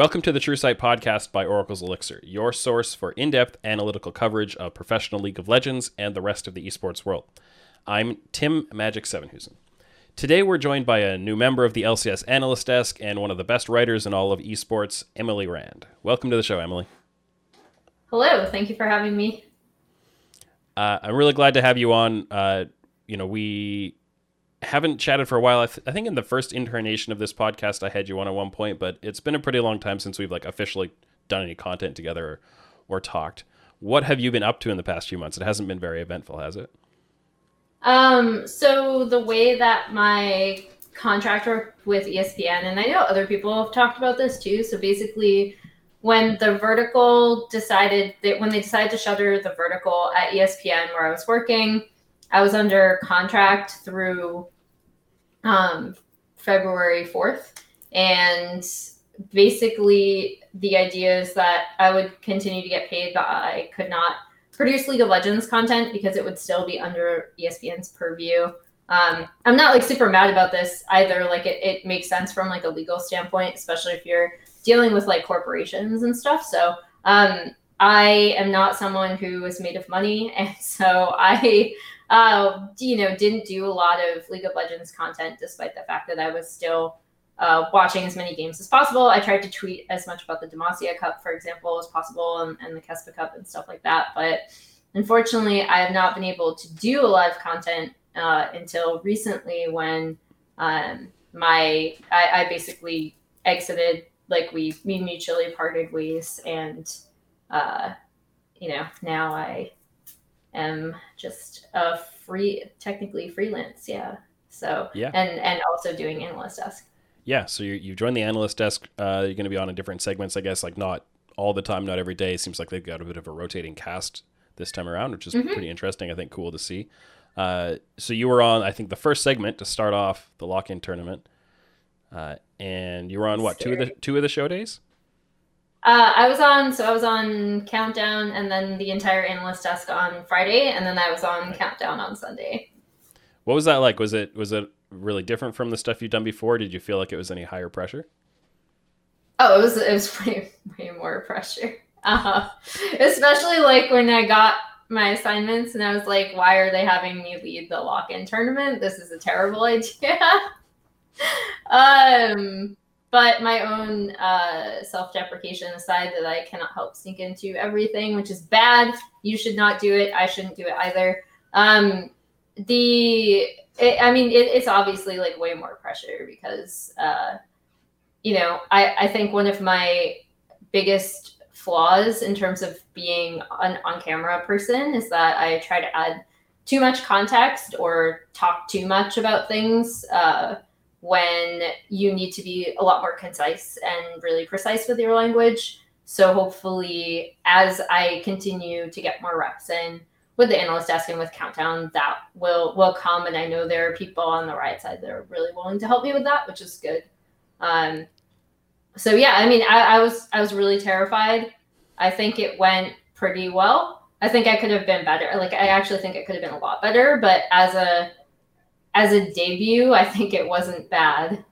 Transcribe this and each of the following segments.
Welcome to the True Sight podcast by Oracle's Elixir, your source for in depth analytical coverage of professional League of Legends and the rest of the esports world. I'm Tim Magic Sevenhuysen. Today we're joined by a new member of the LCS Analyst Desk and one of the best writers in all of esports, Emily Rand. Welcome to the show, Emily. Hello, thank you for having me. Uh, I'm really glad to have you on. Uh, you know, we haven't chatted for a while. I, th- I, think in the first incarnation of this podcast, I had you on at one point, but it's been a pretty long time since we've like officially done any content together or, or talked. What have you been up to in the past few months? It hasn't been very eventful, has it? Um, so the way that my contract worked with ESPN, and I know other people have talked about this too. So basically, when the vertical decided that when they decided to shutter the vertical at ESPN where I was working, I was under contract through um, February 4th. And basically, the idea is that I would continue to get paid, but I could not produce League of Legends content because it would still be under ESPN's purview. Um, I'm not like super mad about this either. Like it, it makes sense from like a legal standpoint, especially if you're dealing with like corporations and stuff. So um, I am not someone who is made of money, and so I uh, you know, didn't do a lot of League of Legends content, despite the fact that I was still uh, watching as many games as possible. I tried to tweet as much about the Demacia Cup, for example, as possible, and, and the Kespa Cup and stuff like that. But unfortunately, I have not been able to do a lot of content uh, until recently when um, my I, I basically exited, like we we mutually parted ways, and uh, you know now I am just a free, technically freelance. Yeah. So yeah, and and also doing analyst desk. Yeah. So you you joined the analyst desk. Uh, you're going to be on in different segments, I guess. Like not all the time, not every day. It seems like they've got a bit of a rotating cast this time around, which is mm-hmm. pretty interesting. I think cool to see. Uh, so you were on, I think, the first segment to start off the lock-in tournament, uh, and you were on what two of the two of the show days? Uh, I was on, so I was on Countdown and then the entire analyst desk on Friday, and then I was on Countdown on Sunday. What was that like? Was it was it really different from the stuff you've done before? Did you feel like it was any higher pressure? Oh, it was it was way way more pressure. Uh, especially like when I got my assignments and I was like, why are they having me lead the lock-in tournament? This is a terrible idea. um but my own uh, self-deprecation aside that i cannot help sink into everything which is bad you should not do it i shouldn't do it either. Um, the it, i mean it, it's obviously like way more pressure because uh, you know I, I think one of my biggest flaws in terms of being an on-camera person is that i try to add too much context or talk too much about things uh, when you need to be a lot more concise and really precise with your language. So hopefully, as I continue to get more reps in with the analyst desk and with Countdown, that will will come. And I know there are people on the right side that are really willing to help me with that, which is good. Um, so yeah, I mean, I, I was I was really terrified. I think it went pretty well. I think I could have been better. Like I actually think it could have been a lot better. But as a as a debut, I think it wasn't bad,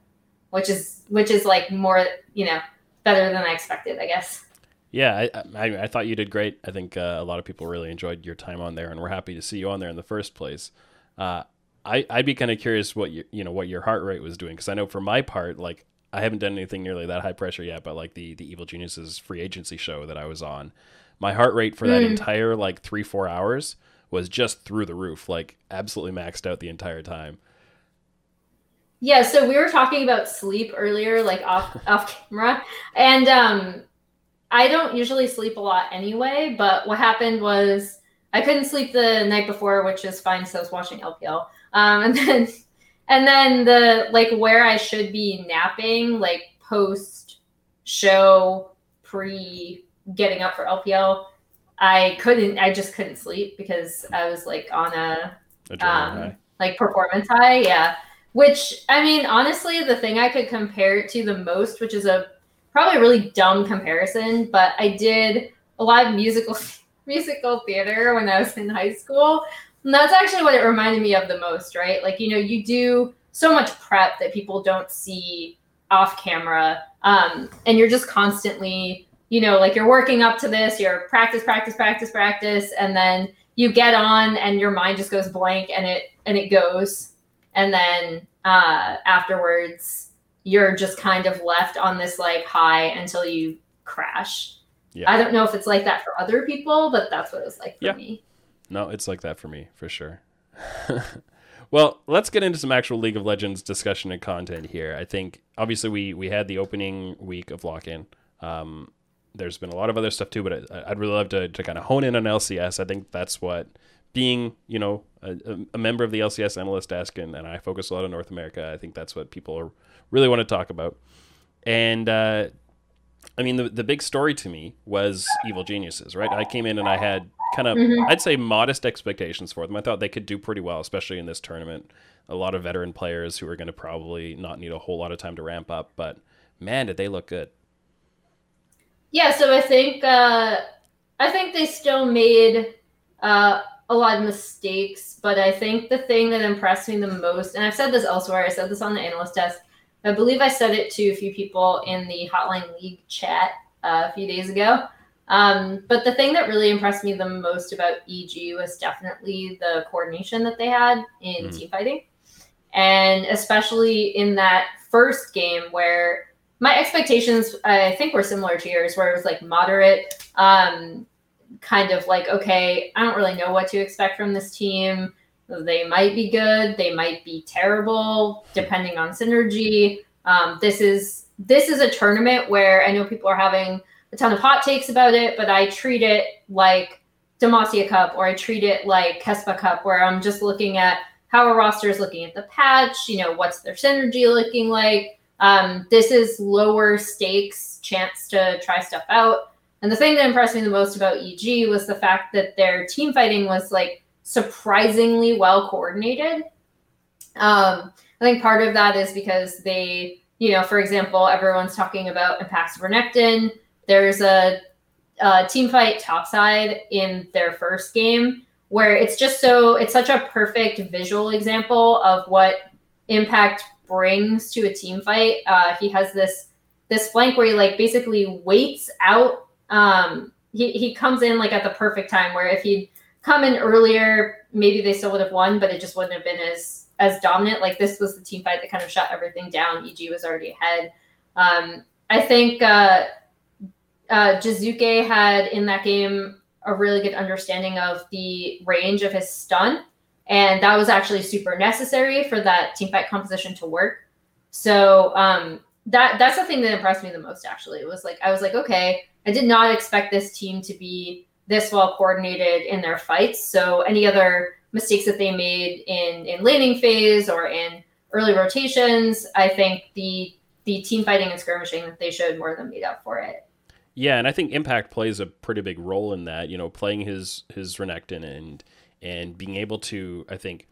which is which is like more you know better than I expected, I guess. Yeah, I, I, I thought you did great. I think uh, a lot of people really enjoyed your time on there, and we're happy to see you on there in the first place. Uh, I I'd be kind of curious what your you know what your heart rate was doing because I know for my part, like I haven't done anything nearly that high pressure yet, but like the the Evil Geniuses free agency show that I was on, my heart rate for that mm. entire like three four hours was just through the roof, like absolutely maxed out the entire time. Yeah, so we were talking about sleep earlier, like off off camera, and um, I don't usually sleep a lot anyway. But what happened was I couldn't sleep the night before, which is fine. So I was watching LPL, um, and then and then the like where I should be napping, like post show, pre getting up for LPL, I couldn't. I just couldn't sleep because I was like on a um, like performance high. Yeah, which I mean, honestly, the thing I could compare it to the most, which is a probably a really dumb comparison, but I did a lot of musical musical theater when I was in high school. And that's actually what it reminded me of the most, right? Like, you know, you do so much prep that people don't see off camera, um, and you're just constantly, you know, like you're working up to this, you're practice, practice, practice, practice, and then you get on and your mind just goes blank and it and it goes, and then uh, afterwards you're just kind of left on this like high until you crash. Yeah. I don't know if it's like that for other people, but that's what it was like for yeah. me. No, it's like that for me for sure. well, let's get into some actual League of Legends discussion and content here. I think obviously we we had the opening week of lock in. Um, there's been a lot of other stuff too, but I, would really love to, to kind of hone in on LCS. I think that's what being, you know, a, a member of the LCS analyst desk and, and I focus a lot on North America. I think that's what people are, really want to talk about. And uh, I mean, the, the big story to me was Evil Geniuses, right? I came in and I had kind of, mm-hmm. I'd say, modest expectations for them. I thought they could do pretty well, especially in this tournament. A lot of veteran players who are going to probably not need a whole lot of time to ramp up, but man, did they look good. Yeah, so I think uh, I think they still made uh, a lot of mistakes, but I think the thing that impressed me the most, and I've said this elsewhere, I said this on the analyst desk, I believe I said it to a few people in the Hotline League chat uh, a few days ago. Um, but the thing that really impressed me the most about EG was definitely the coordination that they had in mm. team fighting. And especially in that first game where my expectations, I think, were similar to yours, where it was like moderate, um, kind of like, okay, I don't really know what to expect from this team. They might be good, they might be terrible, depending on synergy. Um, this is this is a tournament where I know people are having a ton of hot takes about it, but I treat it like Demacia Cup or I treat it like Kespa Cup, where I'm just looking at how a roster is looking at the patch, you know, what's their synergy looking like. Um, this is lower stakes chance to try stuff out. And the thing that impressed me the most about EG was the fact that their team fighting was like surprisingly well coordinated. Um, I think part of that is because they, you know, for example, everyone's talking about Renekton. There's a, a team fight topside in their first game where it's just so it's such a perfect visual example of what impact brings to a team fight. Uh, he has this this flank where he like basically waits out. Um, he he comes in like at the perfect time where if he'd come in earlier, maybe they still would have won, but it just wouldn't have been as as dominant. Like this was the team fight that kind of shut everything down. EG was already ahead. Um, I think uh, uh, Jiizuke had in that game a really good understanding of the range of his stun, and that was actually super necessary for that team fight composition to work. So um, that that's the thing that impressed me the most. Actually, it was like I was like, okay, I did not expect this team to be this well coordinated in their fights. So any other mistakes that they made in in laning phase or in early rotations, I think the the team fighting and skirmishing that they showed more than made up for it. Yeah, and I think Impact plays a pretty big role in that. You know, playing his his Renekton and and being able to, I think,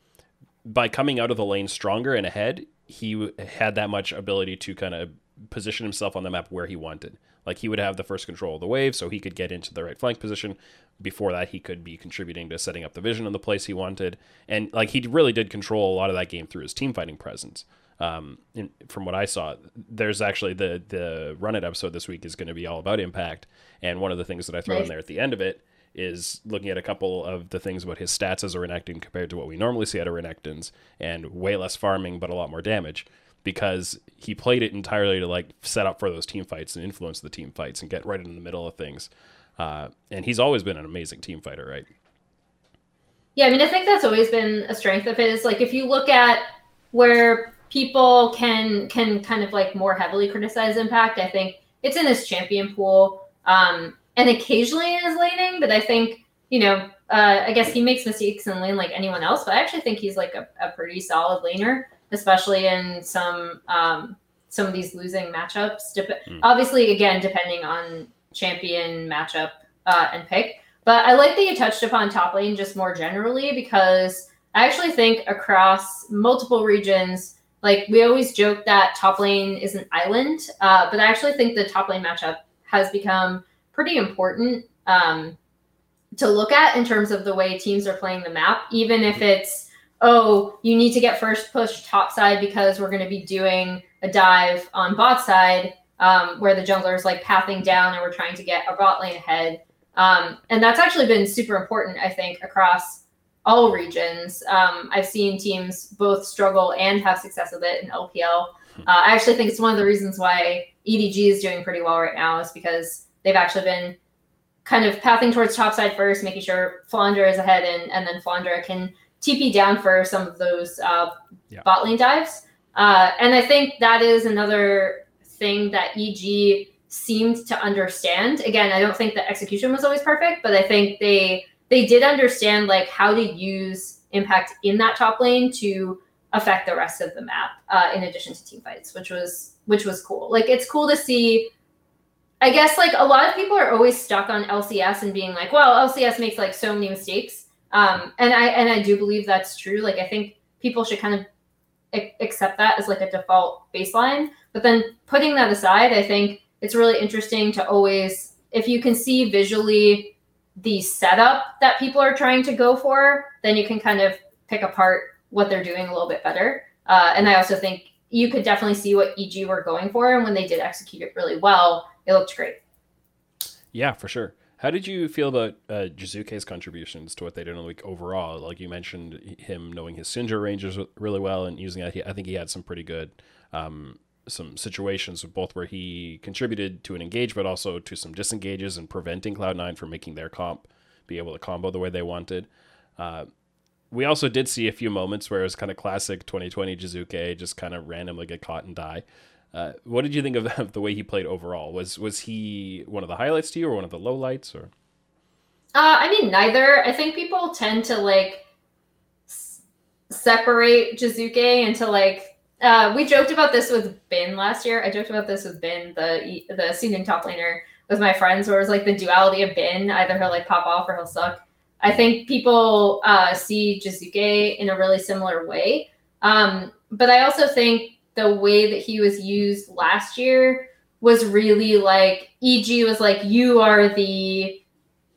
by coming out of the lane stronger and ahead, he had that much ability to kind of position himself on the map where he wanted. Like he would have the first control of the wave, so he could get into the right flank position. Before that, he could be contributing to setting up the vision in the place he wanted, and like he really did control a lot of that game through his team fighting presence. Um, from what I saw, there's actually the the run it episode this week is going to be all about impact, and one of the things that I throw nice. in there at the end of it is looking at a couple of the things about his stats as a Renekton compared to what we normally see out of Renektons, and way less farming but a lot more damage because he played it entirely to like set up for those team fights and influence the team fights and get right in the middle of things. Uh, and he's always been an amazing team fighter, right? Yeah, I mean, I think that's always been a strength of his. Like, if you look at where people can can kind of like more heavily criticize Impact, I think it's in this champion pool, um, and occasionally in his laning. But I think you know, uh, I guess he makes mistakes in lane like anyone else. But I actually think he's like a, a pretty solid laner especially in some um, some of these losing matchups. Dep- mm. Obviously, again, depending on champion matchup uh, and pick. But I like that you touched upon top lane just more generally because I actually think across multiple regions, like we always joke that top lane is an island, uh, but I actually think the top lane matchup has become pretty important um, to look at in terms of the way teams are playing the map, even if it's oh, you need to get first push top side because we're going to be doing a dive on bot side um, where the jungler is like pathing down and we're trying to get a bot lane ahead. Um, and that's actually been super important, I think, across all regions. Um, I've seen teams both struggle and have success with it in LPL. Hmm. Uh, I actually think it's one of the reasons why EDG is doing pretty well right now is because they've actually been kind of pathing towards topside first, making sure Flandre is ahead, and, and then Flandre can TP down for some of those uh, yeah. bot lane dives. Uh, and I think that is another thing that EG seemed to understand. Again, I don't think the execution was always perfect, but I think they they did understand like how to use impact in that top lane to affect the rest of the map uh, in addition to team fights which was which was cool like it's cool to see i guess like a lot of people are always stuck on lcs and being like well lcs makes like so many mistakes. Um, and i and i do believe that's true. Like i think people should kind of accept that as like a default baseline. But then putting that aside i think it's really interesting to always if you can see visually the setup that people are trying to go for, then you can kind of pick apart what they're doing a little bit better. Uh, and I also think you could definitely see what EG were going for, and when they did execute it really well, it looked great. Yeah, for sure. How did you feel about uh, contributions to what they did in the week overall? Like you mentioned, him knowing his Syndra ranges really well and using that. I think he had some pretty good um, some situations both where he contributed to an engage, but also to some disengages and preventing Cloud9 from making their comp be able to combo the way they wanted. Uh, we also did see a few moments where it was kind of classic 2020 Jiizuke just kind of randomly get caught and die. Uh, what did you think of the, way he played overall? Was was he one of the highlights to you, or one of the lowlights, or? Uh, I mean, neither. I think people tend to like s- separate Jiizuke into like uh, we joked about this with Bin last year. I joked about this with Bin, the the Suning top laner, with my friends, where it was like the duality of Bin. Either he'll like pop off or he'll suck. I think people uh, see Jiizuke in a really similar way. Um, but I also think the way that he was used last year was really like EG was like you are the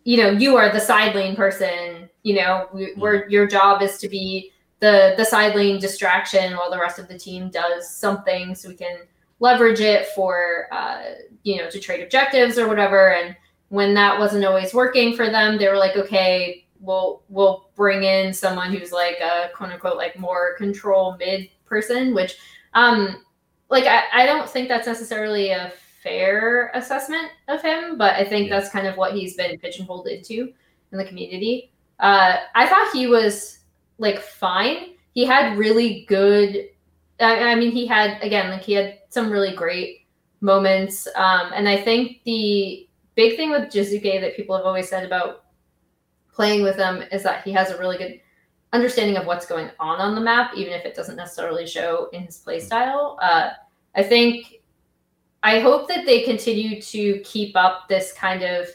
you know you are the side lane person you know we, where your job is to be the the side lane distraction while the rest of the team does something so we can leverage it for uh, you know to trade objectives or whatever. And when that wasn't always working for them they were like okay we'll we'll bring in someone who's like a quote unquote like more control mid person which um like I, I don't think that's necessarily a fair assessment of him but i think yeah. that's kind of what he's been pigeonholed into in the community uh i thought he was like fine. He had really good. I, I mean, he had again like he had some really great moments, um, and I think the big thing with Jiizuke that people have always said about playing with him is that he has a really good understanding of what's going on on the map, even if it doesn't necessarily show in his playstyle. Uh, I think I hope that they continue to keep up this kind of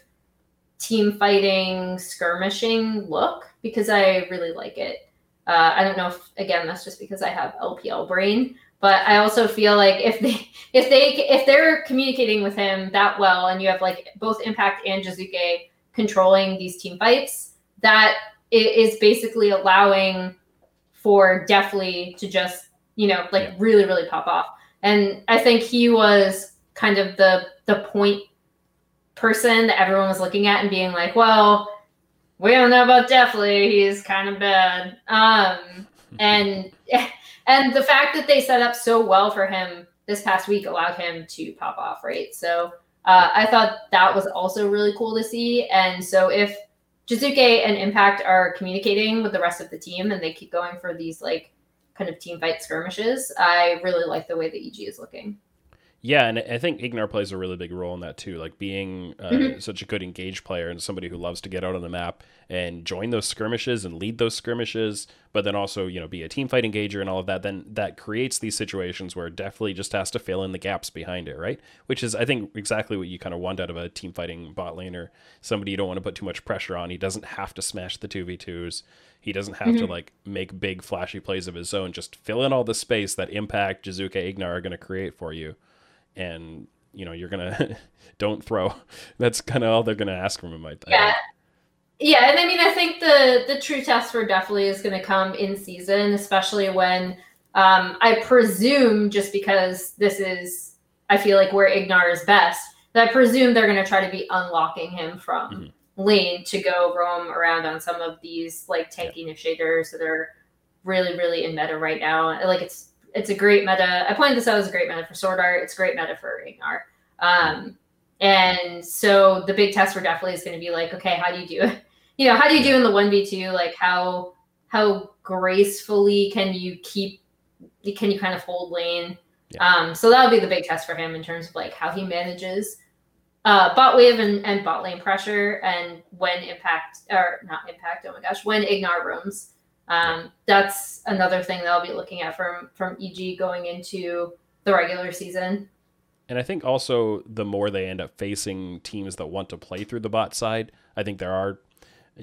team fighting, skirmishing look because I really like it. Uh, I don't know if again that's just because I have LPL brain, but I also feel like if they if they if they're communicating with him that well, and you have like both Impact and Jiizuke controlling these team fights, that is basically allowing for Deftly to just you know like really really pop off. And I think he was kind of the the point person that everyone was looking at and being like, well, we don't know about Deftly. He's kind of bad. Um, and and the fact that they set up so well for him this past week allowed him to pop off, right? So uh, I thought that was also really cool to see. And so if Jiizuke and Impact are communicating with the rest of the team and they keep going for these like kind of team fight skirmishes, I really like the way that EG is looking. Yeah, and I think Ignar plays a really big role in that too. Like being uh, mm-hmm. such a good engaged player and somebody who loves to get out on the map and join those skirmishes and lead those skirmishes, but then also you know be a team fight engager and all of that. Then that creates these situations where Deftly just has to fill in the gaps behind it, right? Which is I think exactly what you kind of want out of a team fighting bot laner. Somebody you don't want to put too much pressure on. He doesn't have to smash the two v twos. He doesn't have mm-hmm. to like make big flashy plays of his own. Just fill in all the space that Impact, Jiizuke, Ignar are going to create for you and you know you're gonna don't throw. That's kind of all they're gonna ask from him. I, think. yeah. Yeah, and I mean, I think the the true test for Deftly is going to come in season, especially when Um, I presume just because this is, I feel like where Ignar is best, that I presume they're going to try to be unlocking him from mm-hmm. lane to go roam around on some of these like tanky yeah. initiators that are really, really in meta right now. Like it's it's a great meta. I pointed this out as a great meta for Sword Art. It's a great meta for Ignar. Um, and so the big test for Deftly is going to be like, okay, how do you do it? You know, how do you do in the one v two? Like how how gracefully can you keep? Can you kind of hold lane? Yeah. Um, so that'll be the big test for him in terms of like how he manages uh, bot wave and, and bot lane pressure, and when impact or not impact. Oh my gosh, when Ignar roams. Um, that's another thing that I'll be looking at from from EG going into the regular season. And I think also the more they end up facing teams that want to play through the bot side, I think there are,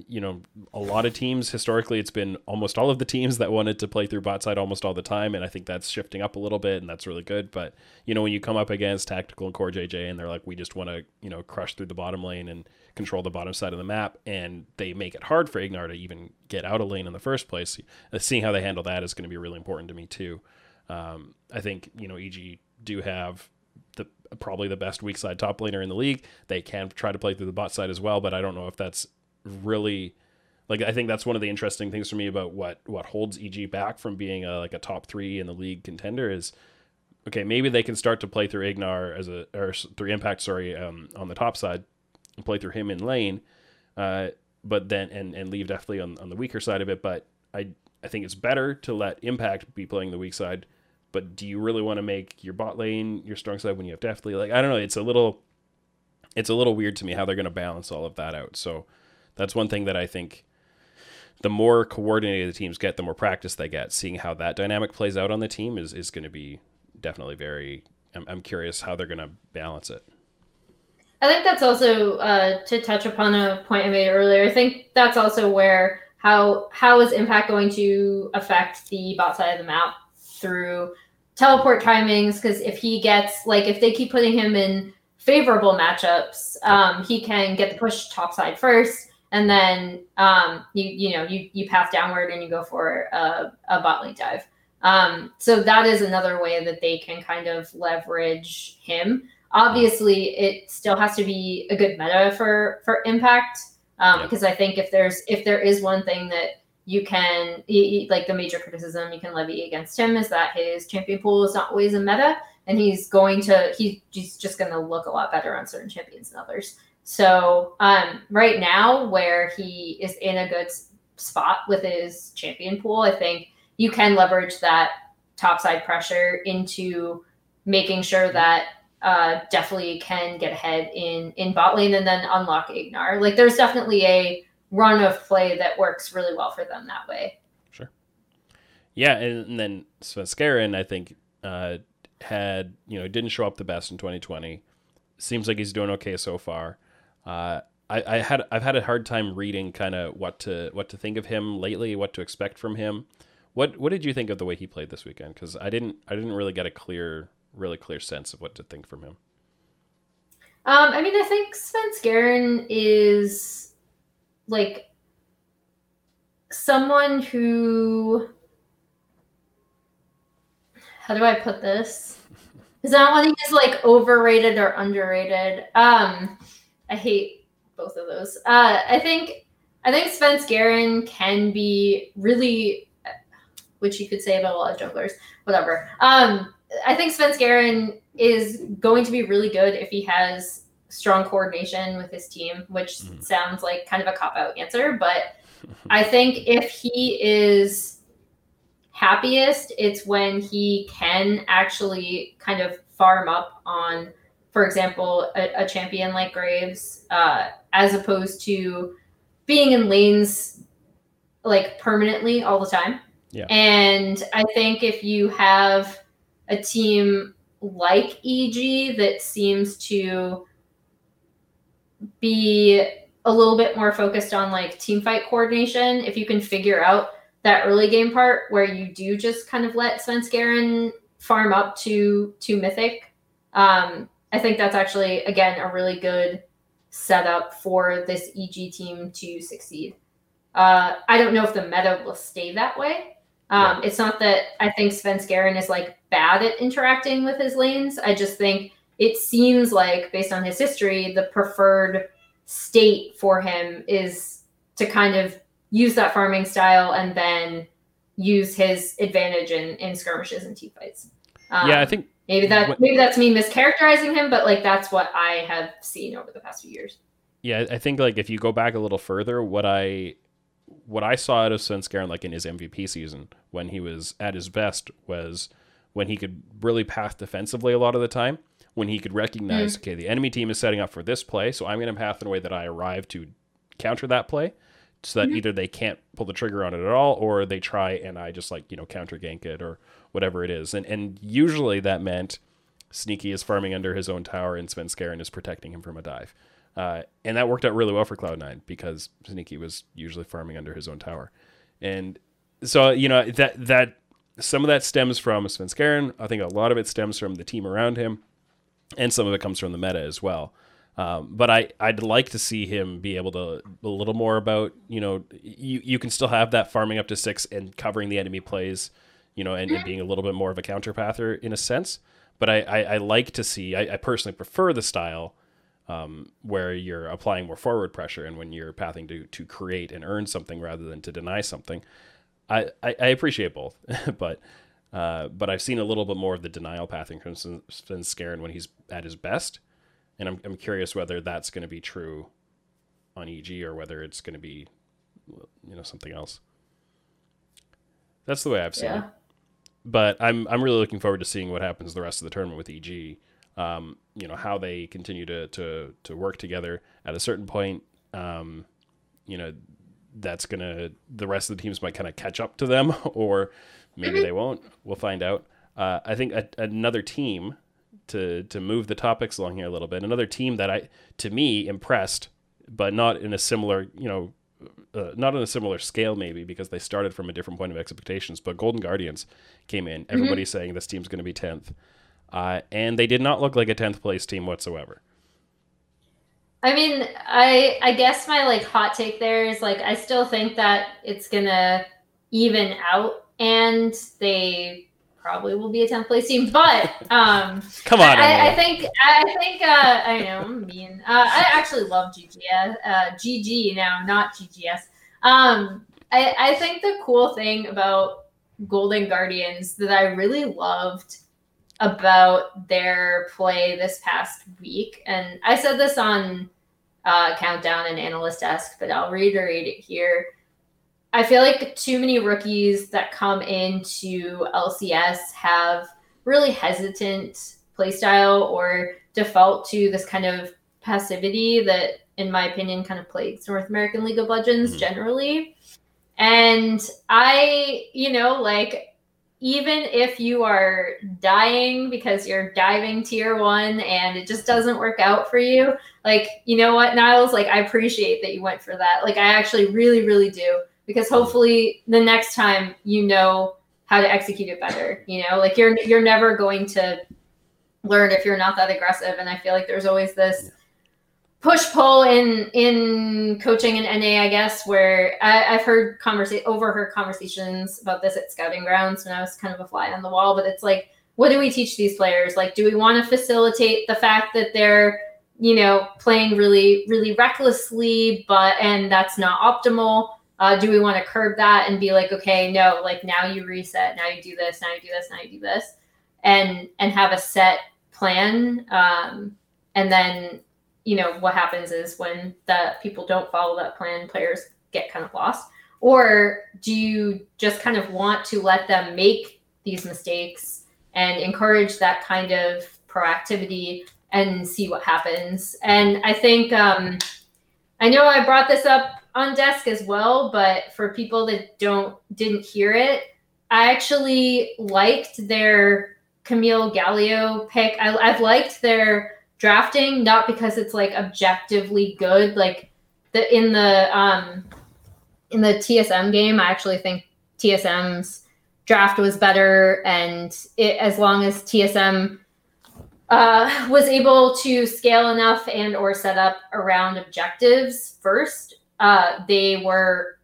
you know, a lot of teams. Historically, it's been almost all of the teams that wanted to play through bot side almost all the time, and I think that's shifting up a little bit, and that's really good. But you know, when you come up against Tactical and Core JJ, and they're like, we just want to, you know, crush through the bottom lane and control the bottom side of the map, and they make it hard for Ignar to even get out of lane in the first place. Uh, seeing how they handle that is going to be really important to me too. Um, I think you know EG do have the probably the best weak side top laner in the league. They can try to play through the bot side as well, but I don't know if that's really like I think that's one of the interesting things for me about what what holds EG back from being a like a top three in the league contender is okay maybe they can start to play through Ignar as a or through Impact sorry um, on the top side and play through him in lane, uh, but then and and leave Deftly on on the weaker side of it. But I I think it's better to let Impact be playing the weak side but do you really want to make your bot lane your strong side when you have Deftly? Like I don't know, it's a little it's a little weird to me how they're going to balance all of that out. So that's one thing that I think the more coordinated the teams get, the more practice they get. Seeing how that dynamic plays out on the team is is going to be definitely very. I'm, I'm curious how they're going to balance it. I think that's also uh, to touch upon a point I made earlier. I think that's also where how how is impact going to affect the bot side of the map through teleport timings because if he gets like if they keep putting him in favorable matchups, um, he can get the push top side first, and then um, you you know you you path downward and you go for a, a bot lane dive. Um, so that is another way that they can kind of leverage him. Obviously, it still has to be a good meta for for impact because um, I think if there's if there is one thing that you can like the major criticism you can levy against him is that his champion pool is not always a meta and he's going to he, he's just going to look a lot better on certain champions than others. So um, right now where he is in a good spot with his champion pool i think you can leverage that topside pressure into making sure that uh, Deftly can get ahead in in bot lane and then unlock ignar like there's definitely a run of play that works really well for them that way. Sure. Yeah, and, and then Svenskeren, I think, uh, had you know didn't show up the best in 2020. Seems like he's doing okay so far. Uh, I, I had I've had a hard time reading kind of what to what to think of him lately, what to expect from him. What what did you think of the way he played this weekend? Because I didn't I didn't really get a clear really clear sense of what to think from him. Um, I mean, I think Svenskeren is like someone who how do I put this? Is that one is like overrated or underrated? Um, I hate both of those. Uh, I think I think Svenskeren can be really, which you could say about a lot of junglers. Whatever. Um, I think Svenskeren is going to be really good if he has strong coordination with his team, which mm-hmm. sounds like kind of a cop out answer. But I think if he is happiest, it's when he can actually kind of farm up on, for example, a, a champion like Graves, uh, as opposed to being in lanes like permanently all the time. Yeah. And I think if you have a team like EG that seems to be a little bit more focused on like team fight coordination. If you can figure out that early game part where you do just kind of let Svenskeren farm up to to mythic, um, I think that's actually again a really good setup for this EG team to succeed. Uh, I don't know if the meta will stay that way, Um, yeah. It's not that I think Svenskeren is like bad at interacting with his lanes. I just think it seems like, based on his history, the preferred state for him is to kind of use that farming style and then use his advantage in, in skirmishes and team fights. Um, yeah, I think maybe that maybe that's me mischaracterizing him, but like that's what I have seen over the past few years. Yeah, I think like if you go back a little further, what I what I saw out of Svenskeren like in his MVP season when he was at his best was when he could really path defensively a lot of the time. When he could recognize, mm. okay, the enemy team is setting up for this play, so I'm going to path in a way that I arrive to counter that play so that mm-hmm. either they can't pull the trigger on it at all or they try and I just like, you know, counter gank it or whatever it is. And and usually that meant Sneaky is farming under his own tower and Svenskeren is protecting him from a dive. Uh, and that worked out really well for Cloud9 because Sneaky was usually farming under his own tower. And so, you know, that that some of that stems from Svenskeren. I think a lot of it stems from the team around him. And some of it comes from the meta as well. Um, but I, I'd like to see him be able to a little more about, you know, you, you can still have that farming up to six and covering the enemy plays, you know, and, and being a little bit more of a counterpather in a sense. But I, I, I like to see, I, I, personally prefer the style um, where you're applying more forward pressure and when you're pathing to, to create and earn something rather than to deny something. I, I, I appreciate both, but uh, but I've seen a little bit more of the denial pathing from Svenskeren when he's at his best and I'm I'm curious whether that's going to be true on EG or whether it's going to be you know something else. That's the way I've seen yeah. it. But I'm I'm really looking forward to seeing what happens the rest of the tournament with EG. Um, you know how they continue to to to work together. At a certain point, um, you know that's gonna the rest of the teams might kind of catch up to them, or maybe mm-hmm. they won't. We'll find out. Uh, I think a, another team to to move the topics along here a little bit. Another team that I, to me, impressed, but not in a similar, you know, uh, not on a similar scale maybe because they started from a different point of expectations. But Golden Guardians came in. Mm-hmm. Everybody's saying this team's going to be tenth, uh, and they did not look like a tenth place team whatsoever. I mean, I I guess my like hot take there is like I still think that it's gonna even out, and they probably will be a 10th place team. But um, come on, I, I, think I think uh, I know I'm mean. Uh, I actually love GGS, uh, GG now, not GGS. Um, I, I think the cool thing about Golden Guardians that I really loved about their play this past week, and I said this on uh, Countdown and Analyst Desk, but I'll reiterate it here I feel like too many rookies that come into LCS have really hesitant playstyle or default to this kind of passivity that, in my opinion, kind of plagues North American League of Legends mm-hmm. generally. And I, you know, like even if you are dying because you're diving tier one and it just doesn't work out for you, like, you know what, Niles, like, I appreciate that you went for that. Like, I actually really, really do because hopefully the next time you know how to execute it better. You know, like you're you're never going to learn if you're not that aggressive. And I feel like there's always this push pull in in coaching and NA, I guess, where I, have heard conversation overheard conversations about this at scouting grounds when I was kind of a fly on the wall. But it's like, what do we teach these players? Like, do we want to facilitate the fact that they're you know playing really really recklessly, but and that's not optimal? Uh, do we want to curb that and be like, okay, no, like now you reset, now you do this, now you do this, now you do this, and and have a set plan. Um, and then you know what happens is when the people don't follow that plan, players get kind of lost. Or do you just kind of want to let them make these mistakes and encourage that kind of proactivity and see what happens? And I think um, I know I brought this up on desk as well, but for people that don't didn't hear it, I actually liked their Camille Galio pick. I, I've liked their drafting, not because it's like objectively good. Like the in the um in the TSM game, I actually think TSM's draft was better, and it, as long as TSM uh, was able to scale enough and or set up around objectives first, uh, they were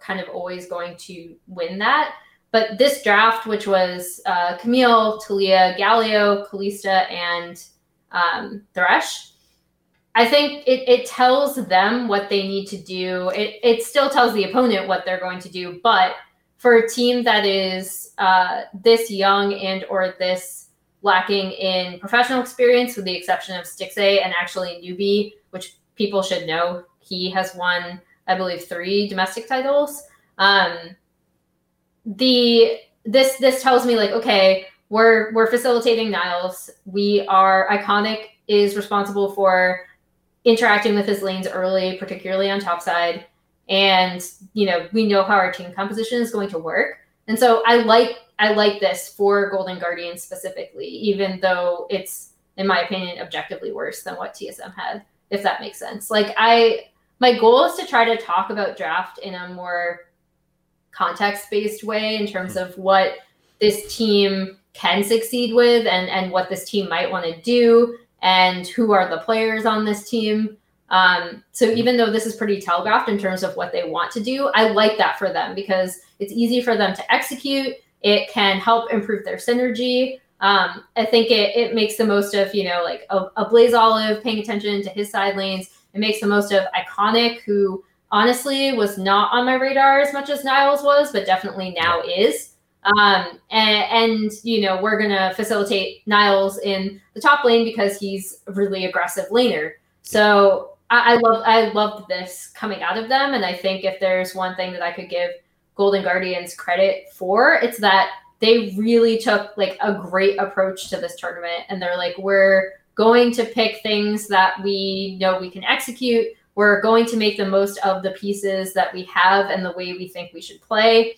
kind of always going to win that. but this draft, which was uh, Camille, Taliyah, Galio, Kalista, and um, Thresh, I think it, it tells them what they need to do. It, it still tells the opponent what they're going to do, but for a team that is uh, this young and or this lacking in professional experience, with the exception of Stixxay and actually Newbie, which people should know, he has won, I believe, three domestic titles. Um, the this this tells me like, okay, we're we're facilitating Niles. We are iconic is responsible for interacting with his lanes early, particularly on top side. And, you know, we know how our team composition is going to work. And so I like I like this for Golden Guardians specifically, even though it's, in my opinion, objectively worse than what TSM had, if that makes sense. Like I my goal is to try to talk about draft in a more context-based way in terms of what this team can succeed with and and what this team might want to do and who are the players on this team. Um, so even though this is pretty telegraphed in terms of what they want to do, I like that for them because it's easy for them to execute. It can help improve their synergy. Um, I think it, it makes the most of, you know, like a, Ablazeolive paying attention to his side lanes. It makes the most of Iconic, who honestly was not on my radar as much as Niles was, but definitely now is. Um, and, and, you know, we're going to facilitate Niles in the top lane because he's a really aggressive laner. So I, I love I loved this coming out of them. And I think if there's one thing that I could give Golden Guardians credit for, it's that they really took like a great approach to this tournament. And they're like, we're going to pick things that we know we can execute. We're going to make the most of the pieces that we have and the way we think we should play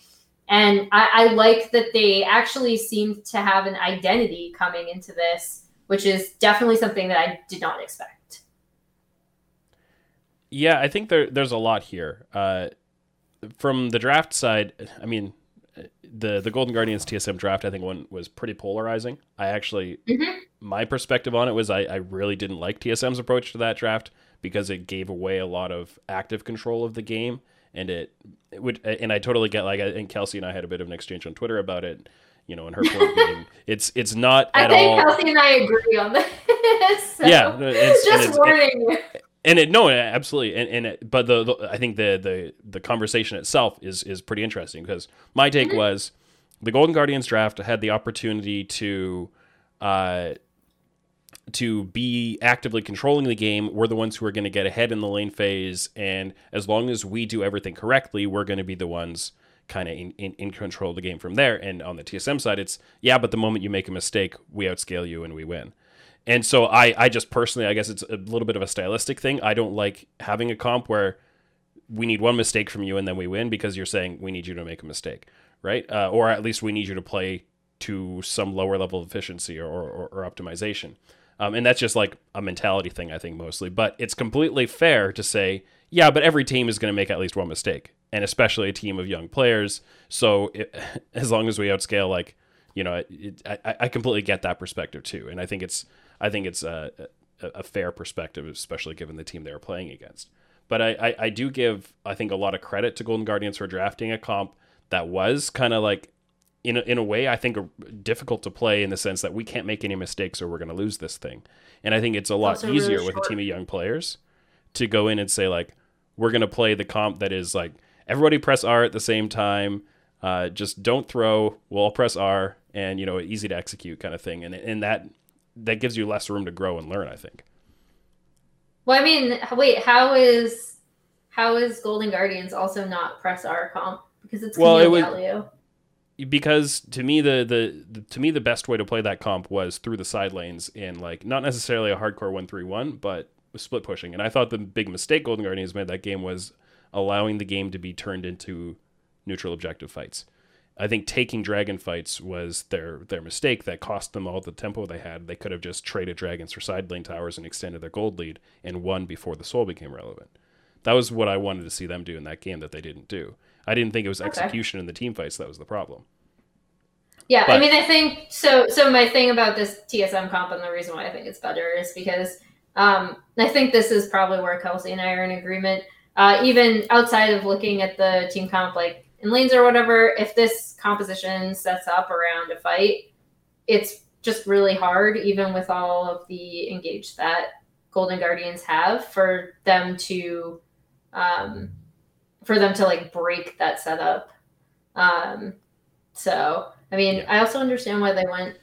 and I, I like that they actually seem to have an identity coming into this, which is definitely something that I did not expect. Yeah, I think there there's a lot here. Uh, from the draft side, I mean, the the Golden Guardians TSM draft, I think one was pretty polarizing. I actually, mm-hmm. my perspective on it was I, I really didn't like TSM's approach to that draft because it gave away a lot of active control of the game and it, it would and I totally get like I think Kelsey and I had a bit of an exchange on Twitter about it. You know, and her point being, it's it's not I at think all. Kelsey and I agree on this. So yeah, it's, just it's, warning you. And it no, absolutely, and and it, but the, the, I think the the the conversation itself is is pretty interesting because my take mm-hmm. was the Golden Guardians draft had the opportunity to uh, to be actively controlling the game, we're the ones who are going to get ahead in the lane phase. And as long as we do everything correctly, we're going to be the ones kind of in, in, in, control of the game from there. And on the TSM side, it's yeah, but the moment you make a mistake, we outscale you and we win. And so I, I just personally, I guess it's a little bit of a stylistic thing. I don't like having a comp where we need one mistake from you and then we win because you're saying we need you to make a mistake, right? Uh, or at least we need you to play to some lower level of efficiency or, or, or optimization. Um, and that's just like a mentality thing, I think, mostly. But it's completely fair to say, yeah, but every team is going to make at least one mistake, and especially a team of young players. So it, as long as we outscale, like, you know, it, I, I completely get that perspective too, and I think it's I think it's a, a, a fair perspective, especially given the team they were playing against. But I, I, I do give I think a lot of credit to Golden Guardians for drafting a comp that was kind of like in a, in a way, I think, are difficult to play in the sense that we can't make any mistakes or we're going to lose this thing. And I think it's a lot easier really with a team of young players to go in and say like, we're going to play the comp that is like everybody press R at the same time. Uh, just don't throw. We'll all press R, and you know, easy to execute kind of thing. And and that that gives you less room to grow and learn. I think. Well, I mean, wait, how is how is Golden Guardians also not press R comp because it's well, it because to me the, the, the to me the best way to play that comp was through the side lanes in like not necessarily a hardcore one three one, but split pushing. And I thought the big mistake Golden Guardians made that game was allowing the game to be turned into neutral objective fights. I think taking dragon fights was their their mistake that cost them all the tempo they had. They could have just traded dragons for side lane towers and extended their gold lead and won before the soul became relevant. That was what I wanted to see them do in that game that they didn't do. I didn't think it was okay. execution in the team fights that was the problem. Yeah, but, I mean, I think so. So my thing about this TSM comp and the reason why I think it's better is because um, I think this is probably where Kelsey and I are in agreement. Uh, even outside of looking at the team comp, like in lanes or whatever, if this composition sets up around a fight, it's just really hard, even with all of the engage that Golden Guardians have, for them to um, for them to like break that setup. Um, so I mean, yeah. I also understand why they went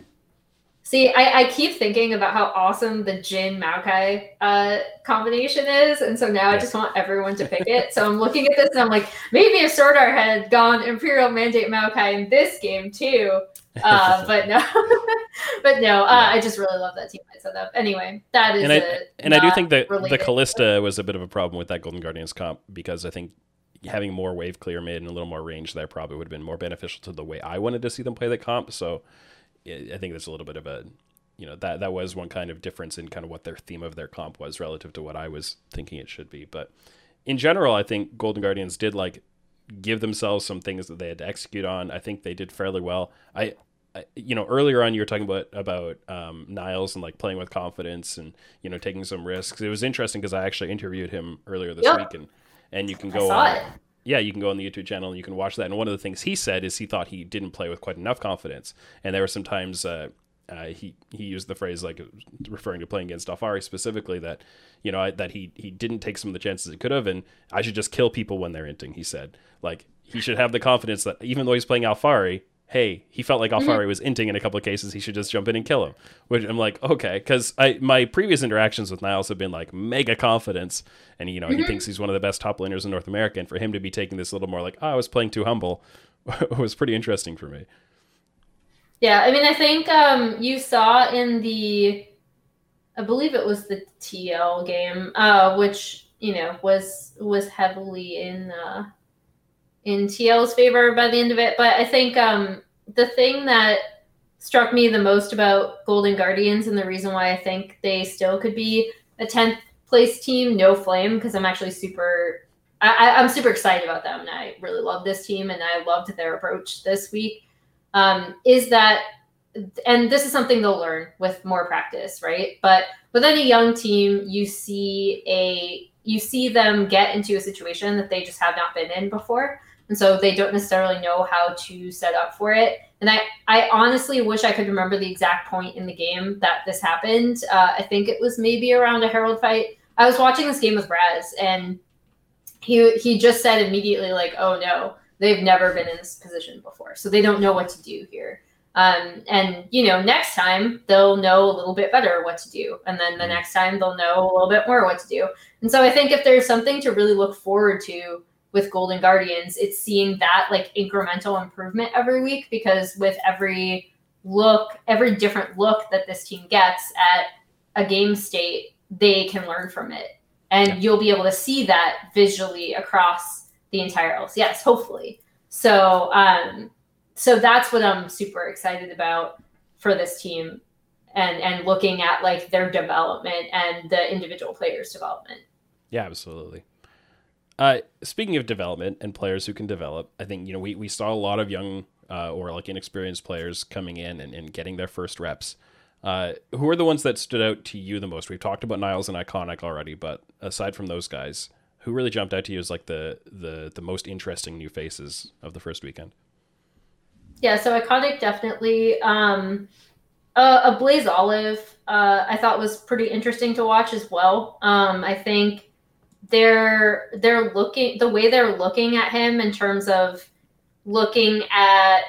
See, I, I keep thinking about how awesome the Jhin Maokai uh, combination is, and so now I just want everyone to pick it. So I'm looking at this and I'm like, maybe if Sword Art had gone Imperial Mandate Maokai in this game too, uh, but no, but no, uh, I just really love that team setup. Anyway, that is and I, and I do think that the Kalista was a bit of a problem with that Golden Guardians comp because I think having more wave clear mid and a little more range there probably would have been more beneficial to the way I wanted to see them play the comp. So I think there's a little bit of a, you know, that that was one kind of difference in kind of what their theme of their comp was relative to what I was thinking it should be. But in general, I think Golden Guardians did like give themselves some things that they had to execute on. I think they did fairly well. I, I you know, earlier on you were talking about about um, Niles and like playing with confidence and you know taking some risks. It was interesting because I actually interviewed him earlier this yep. week and and you can go on. It yeah, you can go on the YouTube channel and you can watch that. And one of the things he said is he thought he didn't play with quite enough confidence, and there were some times uh, uh, he he used the phrase like referring to playing against Alphari specifically that you know that he he didn't take some of the chances he could have, and I should just kill people when they're inting. He said like he should have the confidence that even though he's playing Alphari, hey, he felt like Alphari mm-hmm. was inting in a couple of cases. He should just jump in and kill him. Which I'm like, okay, because I my previous interactions with Niles have been like mega confidence, and you know mm-hmm. he thinks he's one of the best top laners in North America, and for him to be taking this a little more like, oh, I was playing too humble, was pretty interesting for me. Yeah, I mean, I think um, you saw in the, I believe it was the TL game, uh, which you know was was heavily in. Uh, in TL's favor by the end of it. But I think um, the thing that struck me the most about Golden Guardians and the reason why I think they still could be a 10th place team, no flame, because I'm actually super. I, I'm super excited about them, and I really love this team, and I loved their approach this week. Um, is that, and this is something they'll learn with more practice, right? But with any young team, you see a you see them get into a situation that they just have not been in before and so they don't necessarily know how to set up for it. And I, I honestly wish I could remember the exact point in the game that this happened. Uh, I think it was maybe around a Herald fight. I was watching this game with Raz, and he he just said immediately like, "Oh no, they've never been in this position before, so they don't know what to do here." Um, and you know, next time they'll know a little bit better what to do, and then the mm-hmm. next time they'll know a little bit more what to do. And so I think if there's something to really look forward to with Golden Guardians, it's seeing that like incremental improvement every week because with every look, every different look that this team gets at a game state, they can learn from it. And you'll be able to see that visually across the entire LCS, hopefully. So um so that's what I'm super excited about for this team and and looking at like their development and the individual players' development. Yeah, absolutely. Uh, speaking of development and players who can develop, I think you know we, we saw a lot of young uh, or like inexperienced players coming in and, and getting their first reps. Uh, who are the ones that stood out to you the most? We've talked about Niles and Iconic already, but aside from those guys, who really jumped out to you as like the the the most interesting new faces of the first weekend? Yeah, so Iconic definitely. Um, Ablazeolive, uh, I thought was pretty interesting to watch as well. Um, I think they're they're looking the way they're looking at him in terms of looking at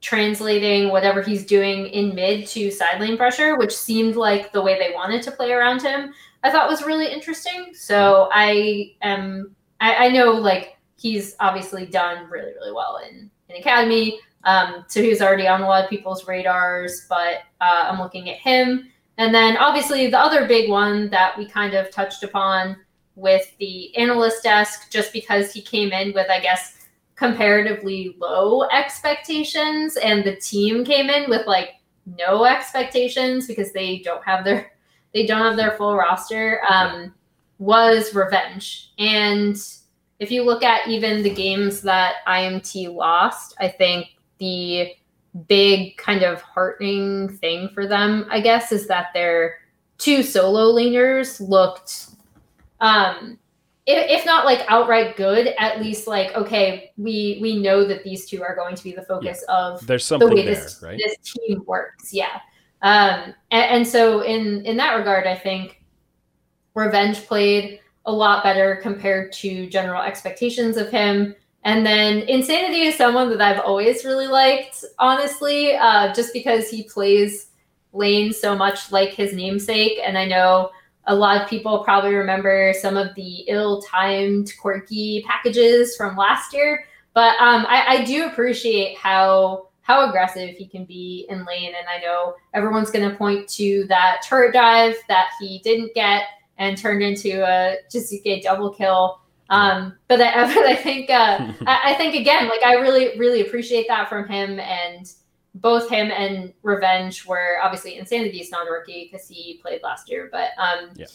translating whatever he's doing in mid to side lane pressure, which seemed like the way they wanted to play around him, I thought was really interesting. So I am I, I know like he's obviously done really, really well in, in Academy. Um, so he was already on a lot of people's radars, but uh, I'm looking at him. And then obviously the other big one that we kind of touched upon with the analyst desk just because he came in with, I guess, comparatively low expectations, and the team came in with like no expectations because they don't have their they don't have their full roster. Um, was revenge, and if you look at even the games that IMT lost, I think the big kind of heartening thing for them, I guess, is that their two solo laners looked um, if, if not like outright good, at least like okay, we we know that these two are going to be the focus yeah. of there's something the way there, this, right? this team works. Yeah. Um, and, and so in in that regard, I think Revenge played a lot better compared to general expectations of him. And then Insanity is someone that I've always really liked, honestly, uh, just because he plays Lane so much like his namesake. And I know a lot of people probably remember some of the ill-timed, quirky packages from last year. But um, I, I do appreciate how how aggressive he can be in lane. And I know everyone's going to point to that turret dive that he didn't get and turned into a just a double kill. Um, but, I, but I think uh, I think again, like I really really appreciate that from him and both him and Revenge were obviously Insanity is not a rookie because he played last year, but um, yeah.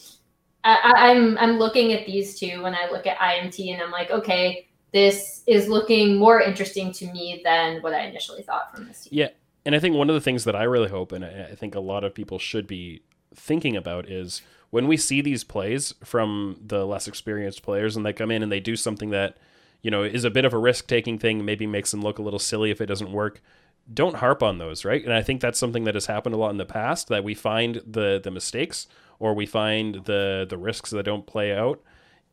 I, am I'm, I'm looking at these two when I look at IMT and I'm like, okay, this is looking more interesting to me than what I initially thought from this team. Yeah, and I think one of the things that I really hope, and I think a lot of people should be thinking about, is when we see these plays from the less experienced players and they come in and they do something that you know is a bit of a risk taking thing, maybe makes them look a little silly if it doesn't work don't harp on those, right? And I think that's something that has happened a lot in the past that we find the the mistakes or we find the the risks that don't play out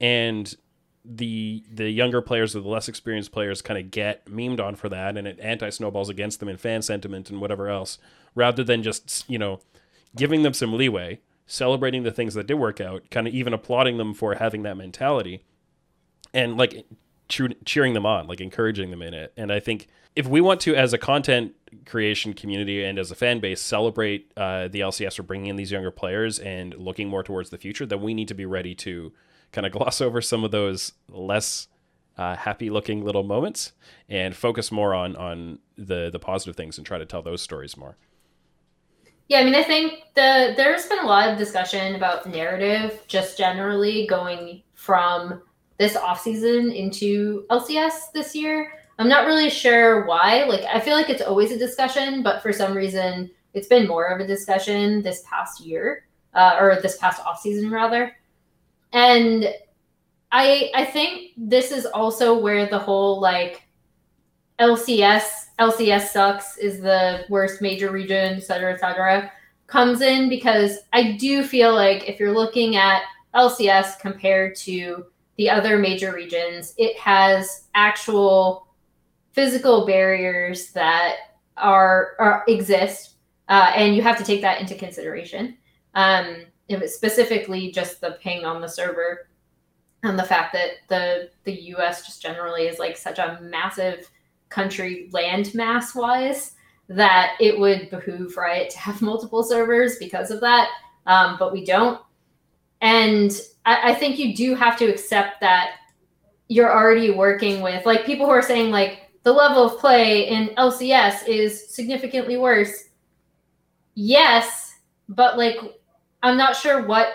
and the the younger players or the less experienced players kind of get memed on for that and it anti snowballs against them in fan sentiment and whatever else rather than just you know giving them some leeway celebrating the things that did work out kind of even applauding them for having that mentality and like cheering them on like encouraging them in it and i think if we want to, as a content creation community and as a fan base, celebrate uh, the LCS for bringing in these younger players and looking more towards the future, then we need to be ready to kind of gloss over some of those less uh, happy-looking little moments and focus more on on the the positive things and try to tell those stories more. Yeah, I mean, I think the there's been a lot of discussion about narrative just generally going from this off season into LCS this year. I'm not really sure why. Like, I feel like it's always a discussion, but for some reason, it's been more of a discussion this past year, uh, or this past off season rather. And I I think this is also where the whole like LCS LCS sucks is the worst major region, et cetera, et cetera, comes in because I do feel like if you're looking at LCS compared to the other major regions, it has actual physical barriers that are, are exist, uh, and you have to take that into consideration. Um, specifically just the ping on the server, and the fact that the the U.S. just generally is like such a massive country land mass wise that it would behoove Riot to have multiple servers because of that, um, but we don't. And I, I think you do have to accept that you're already working with like people who are saying like the level of play in LCS is significantly worse. Yes, but like I'm not sure what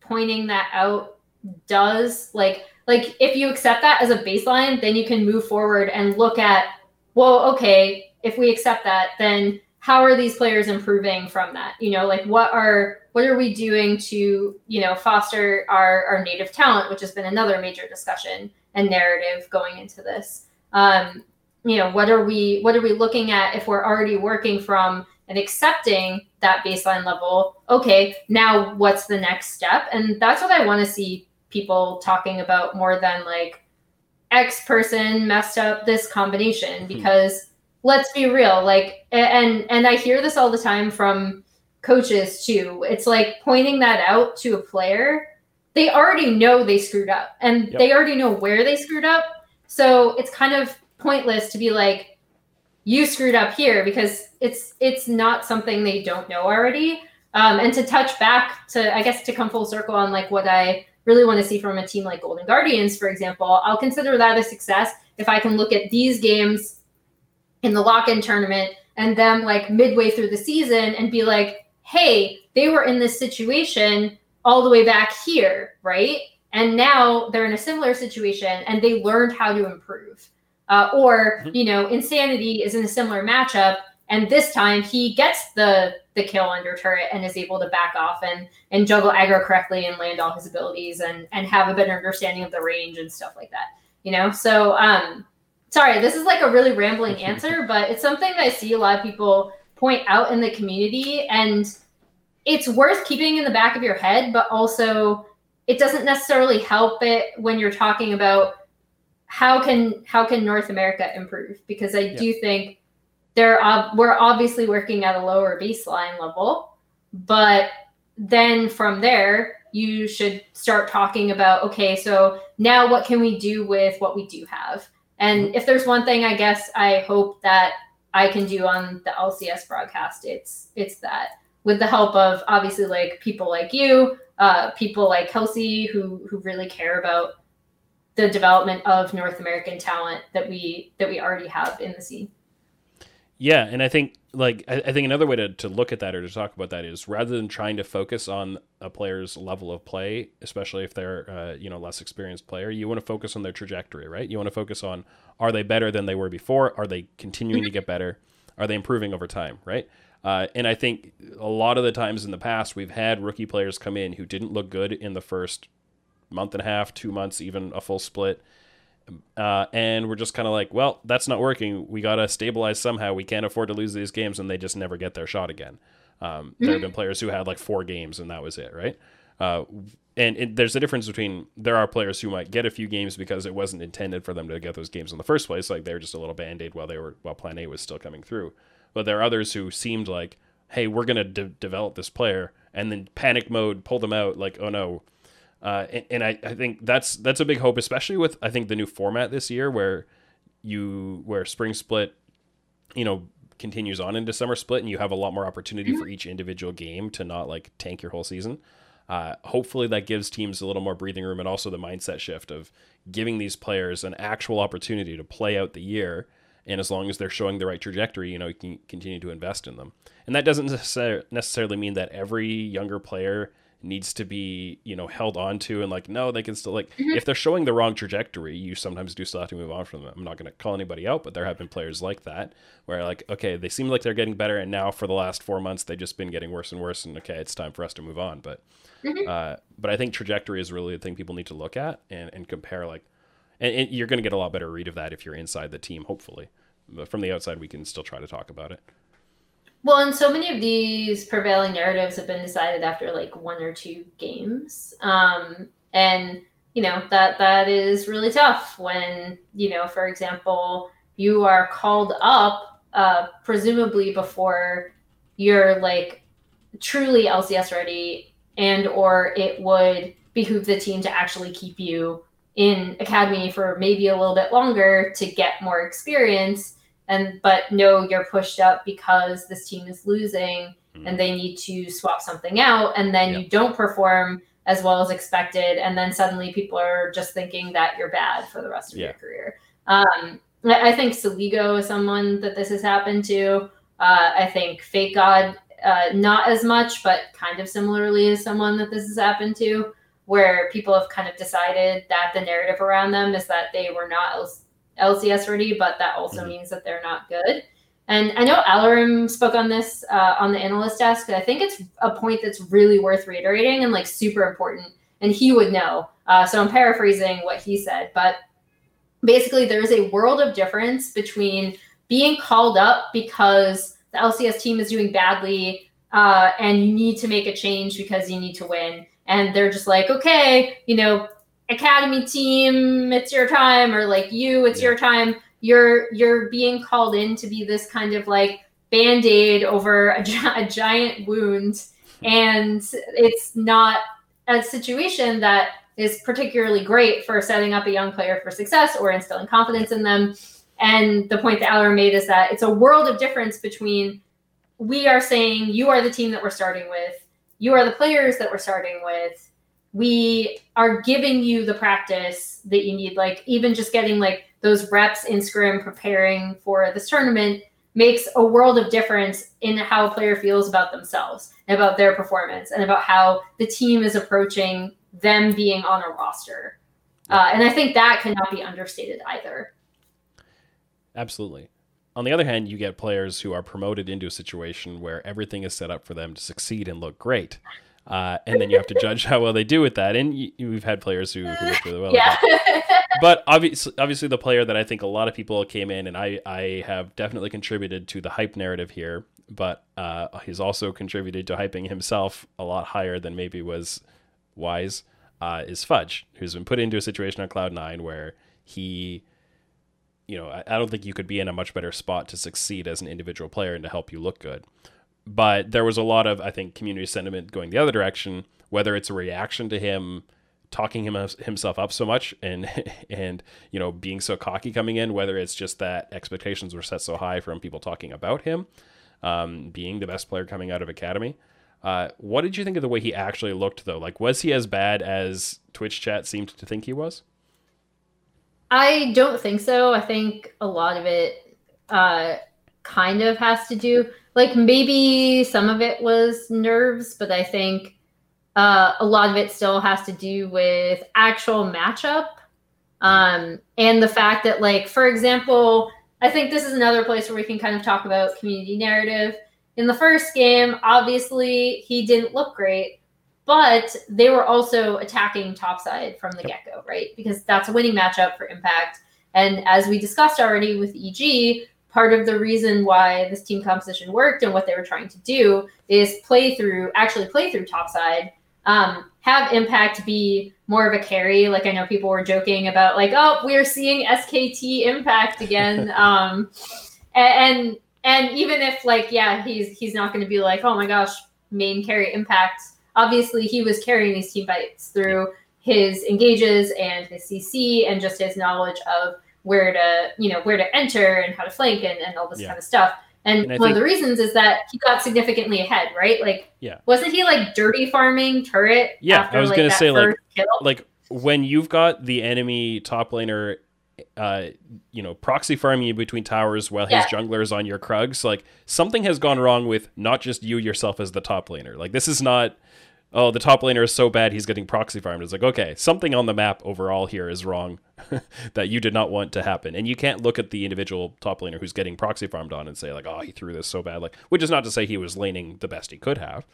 pointing that out does. Like like if you accept that as a baseline, then you can move forward and look at well, okay, if we accept that, then how are these players improving from that? You know, like what are what are we doing to, you know, foster our, our native talent, which has been another major discussion and narrative going into this. Um, you know what are we what are we looking at if we're already working from and accepting that baseline level okay now what's the next step and that's what i want to see people talking about more than like x person messed up this combination hmm. because let's be real like and and i hear this all the time from coaches too. It's like pointing that out to a player they already know they screwed up and yep. they already know where they screwed up. So it's kind of pointless to be like you screwed up here because it's it's not something they don't know already. Um, and to touch back to i guess to come full circle on like what i really want to see from a team like golden guardians for example i'll consider that a success if i can look at these games in the lock-in tournament and them like midway through the season and be like hey they were in this situation all the way back here right and now they're in a similar situation and they learned how to improve uh, or, mm-hmm. you know, Insanity is in a similar matchup And this time he gets the the kill under turret and is able to back off and and juggle aggro correctly and land all his abilities and and have a better understanding of the range and stuff like that. You know, so um sorry, this is like a really rambling answer, but it's something that I see a lot of people point out in the community and it's worth keeping in the back of your head, but also it doesn't necessarily help it when you're talking about how can how can North America improve because I yeah. do think there are we're obviously working at a lower baseline level, but then from there you should start talking about okay, so now what can we do with what we do have? And mm-hmm. if there's one thing I guess I hope that I can do on the LCS broadcast, it's it's that with the help of obviously like people like you, uh, people like Kelsey who who really care about the development of North American talent that we that we already have in the scene. Yeah, and I think like I, I, think another way to, to look at that or to talk about that is rather than trying to focus on a player's level of play, especially if they're uh, you know less experienced player, you want to focus on their trajectory, right? You want to focus on are they better than they were before? Are they continuing to get better? Are they improving over time, right? Uh, and I think a lot of the times in the past we've had rookie players come in who didn't look good in the first month and a half, two months, even a full split uh, and we're just kind of like, well, that's not working. We got to stabilize somehow. We can't afford to lose these games, and they just never get their shot again. Um, mm-hmm. There have been players who had like four games, and that was it, right? Uh, and it, there's a difference between there are players who might get a few games because it wasn't intended for them to get those games in the first place, like they were just a little band aid while they were while Plan A was still coming through. But there are others who seemed like, hey, we're gonna de- develop this player, and then panic mode pull them out, like, oh no, uh, and, and I, I think that's that's a big hope, especially with I think the new format this year, where you where spring split, you know, continues on into summer split, and you have a lot more opportunity for each individual game to not like tank your whole season. Uh, hopefully, that gives teams a little more breathing room, and also the mindset shift of giving these players an actual opportunity to play out the year. And as long as they're showing the right trajectory, you know, you can continue to invest in them. And that doesn't necessarily mean that every younger player needs to be you know held on to and like no they can still like mm-hmm. if they're showing the wrong trajectory you sometimes do still have to move on from them i'm not going to call anybody out but there have been players like that where like okay they seem like they're getting better and now for the last four months they've just been getting worse and worse and okay it's time for us to move on but mm-hmm. uh, but i think trajectory is really the thing people need to look at and, and compare like and, and you're going to get a lot better read of that if you're inside the team hopefully but from the outside we can still try to talk about it well, and so many of these prevailing narratives have been decided after like one or two games. Um, and you know, that that is really tough when, you know, for example, you are called up uh, presumably before you're like truly LCS ready and or it would behoove the team to actually keep you in academy for maybe a little bit longer to get more experience and but no you're pushed up because this team is losing mm. and they need to swap something out and then you don't perform as well as expected and then suddenly people are just thinking that you're bad for the rest of yeah. your career um, i think Soligo is someone that this has happened to uh, i think FakeGod uh, not as much but kind of similarly is someone that this has happened to where people have kind of decided that the narrative around them is that they were not LCS ready, but that also mm-hmm. means that they're not good. And I know Allorim spoke on this uh, on the analyst desk. I think it's a point that's really worth reiterating and like super important. And he would know. Uh, so I'm paraphrasing what he said, but basically, there is a world of difference between being called up because the LCS team is doing badly uh, and you need to make a change because you need to win. And they're just like, okay, you know, academy team it's your time or like you it's yeah. your time. You're you're being called in to be this kind of like band-aid over a, a giant wound. And it's not a situation that is particularly great for setting up a young player for success or instilling confidence in them. And the point that Aller made is that it's a world of difference between we are saying you are the team that we're starting with you are the players that we're starting with we are giving you the practice that you need. Like even just getting like those reps in scrim preparing for this tournament makes a world of difference in how a player feels about themselves and about their performance and about how the team is approaching them being on a roster. Uh, and I think that cannot be understated either. Absolutely. On the other hand, you get players who are promoted into a situation where everything is set up for them to succeed and look great. Uh, and then you have to judge how well they do with that. And you, we've had players who, who look really well. Yeah. but obviously, obviously, the player that I think a lot of people came in, and I, I have definitely contributed to the hype narrative here. But uh, he's also contributed to hyping himself a lot higher than maybe was wise. Uh, is Fudge, who's been put into a situation on Cloud Nine where he you know, I, I don't think you could be in a much better spot to succeed as an individual player and to help you look good. But there was a lot of, I think, community sentiment going the other direction, whether it's a reaction to him talking him, himself up so much and and you know being so cocky coming in, whether it's just that expectations were set so high from people talking about him um, being the best player coming out of academy. Uh, what did you think of the way he actually looked, though? Like, was he as bad as Twitch chat seemed to think he was? I don't think so. I think a lot of it uh, kind of has to do, like maybe some of it was nerves, but I think uh, a lot of it still has to do with actual matchup. Um, and the fact that, like, for example, I think this is another place where we can kind of talk about community narrative. In the first game, obviously, he didn't look great, but they were also attacking topside from the get go, right? Because that's a winning matchup for Impact. And as we discussed already with EG, part of the reason why this team composition worked and what they were trying to do is play through, actually play through topside, um, have Impact be more of a carry. Like I know people were joking about, like, oh, we're seeing SKT Impact again. um, and and even if like, yeah, he's he's not going to be like, oh my gosh, main carry Impact obviously he was carrying these team fights through his engages and his CC and just his knowledge of where to, you know, where to enter and how to flank and, and all this yeah. kind of stuff. And, and one of the reasons is that he got significantly ahead, right? Like, yeah, wasn't he like dirty farming turret? Yeah, after, I was like, gonna say like, kill? like when you've got the enemy top laner, uh, you know, proxy farming you between towers while yeah. his jungler is on your Krugs, like something has gone wrong with not just you yourself as the top laner. Like this is not oh, the top laner is so bad he's getting proxy farmed. It's like, okay, something on the map overall here is wrong that you did not want to happen. And you can't look at the individual top laner who's getting proxy farmed on and say like, oh, he threw this so bad. Like, which is not to say he was laning the best he could have,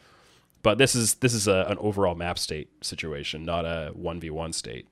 but this is this is a, an overall map state situation, not a one v one state.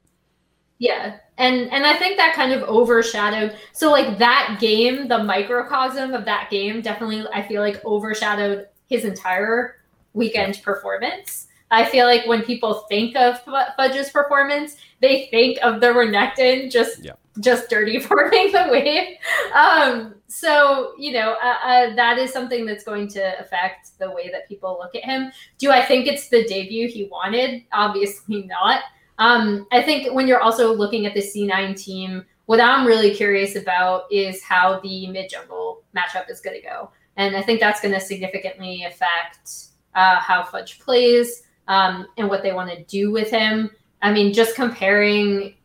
Yeah. And and I think that kind of overshadowed so like that game, the microcosm of that game definitely I feel like overshadowed his entire weekend performance. I feel like when people think of Fudge's performance, they think of the Renekton just yeah. just dirty farming the wave. Um, so you know uh, uh, that is something that's going to affect the way that people look at him. Do I think it's the debut he wanted? Obviously not. Um, I think when you're also looking at the C9 team, what I'm really curious about is how the mid jungle matchup is going to go, and I think that's going to significantly affect uh, how Fudge plays um, and what they want to do with him. I mean, just comparing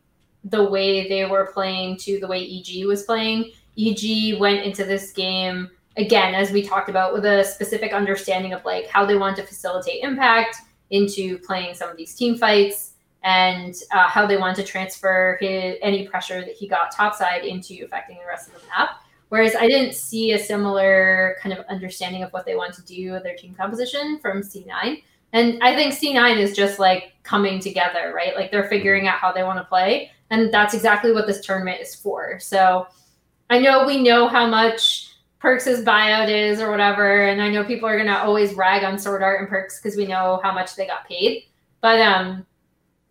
the way they were playing to the way EG was playing, EG went into this game again, as we talked about, with a specific understanding of like how they want to facilitate impact into playing some of these team fights and uh, how they want to transfer his, any pressure that he got topside into affecting the rest of the map. Whereas I didn't see a similar kind of understanding of what they want to do with their team composition from C9. And I think C9 is just like coming together, right? Like they're figuring out how they want to play. And that's exactly what this tournament is for. So I know we know how much Perkz' buyout is or whatever. And I know people are going to always rag on Sword Art and Perkz because we know how much they got paid. But um,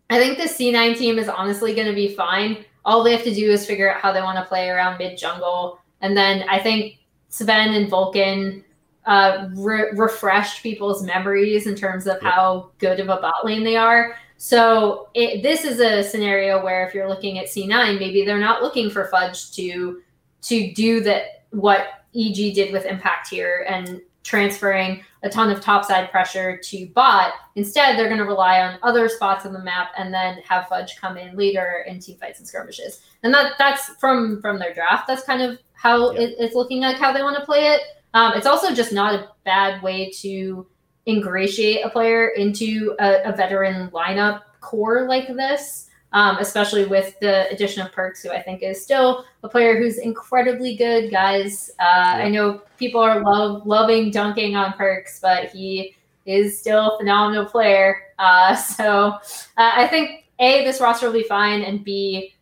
I think the C9 team is honestly going to be fine. All they have to do is figure out how they want to play around mid jungle. And then I think Zven and Vulcan uh, re- refreshed people's memories in terms of how good of a bot lane they are. So it, this is a scenario where if you're looking at C9, maybe they're not looking for Fudge to to do that what EG did with Impact here and transferring a ton of topside pressure to bot. Instead, they're going to rely on other spots on the map and then have Fudge come in later in team fights and skirmishes. And that that's from from their draft. That's kind of how yeah. it, it's looking like how they want to play it. Um, it's also just not a bad way to ingratiate a player into a, a veteran lineup core like this. um, especially with the addition of Perkz, who I think is still a player who's incredibly good, guys. Uh, yeah. I know people are love, loving dunking on Perkz, but he is still a phenomenal player. Uh, so uh, I think A, this roster will be fine, and B,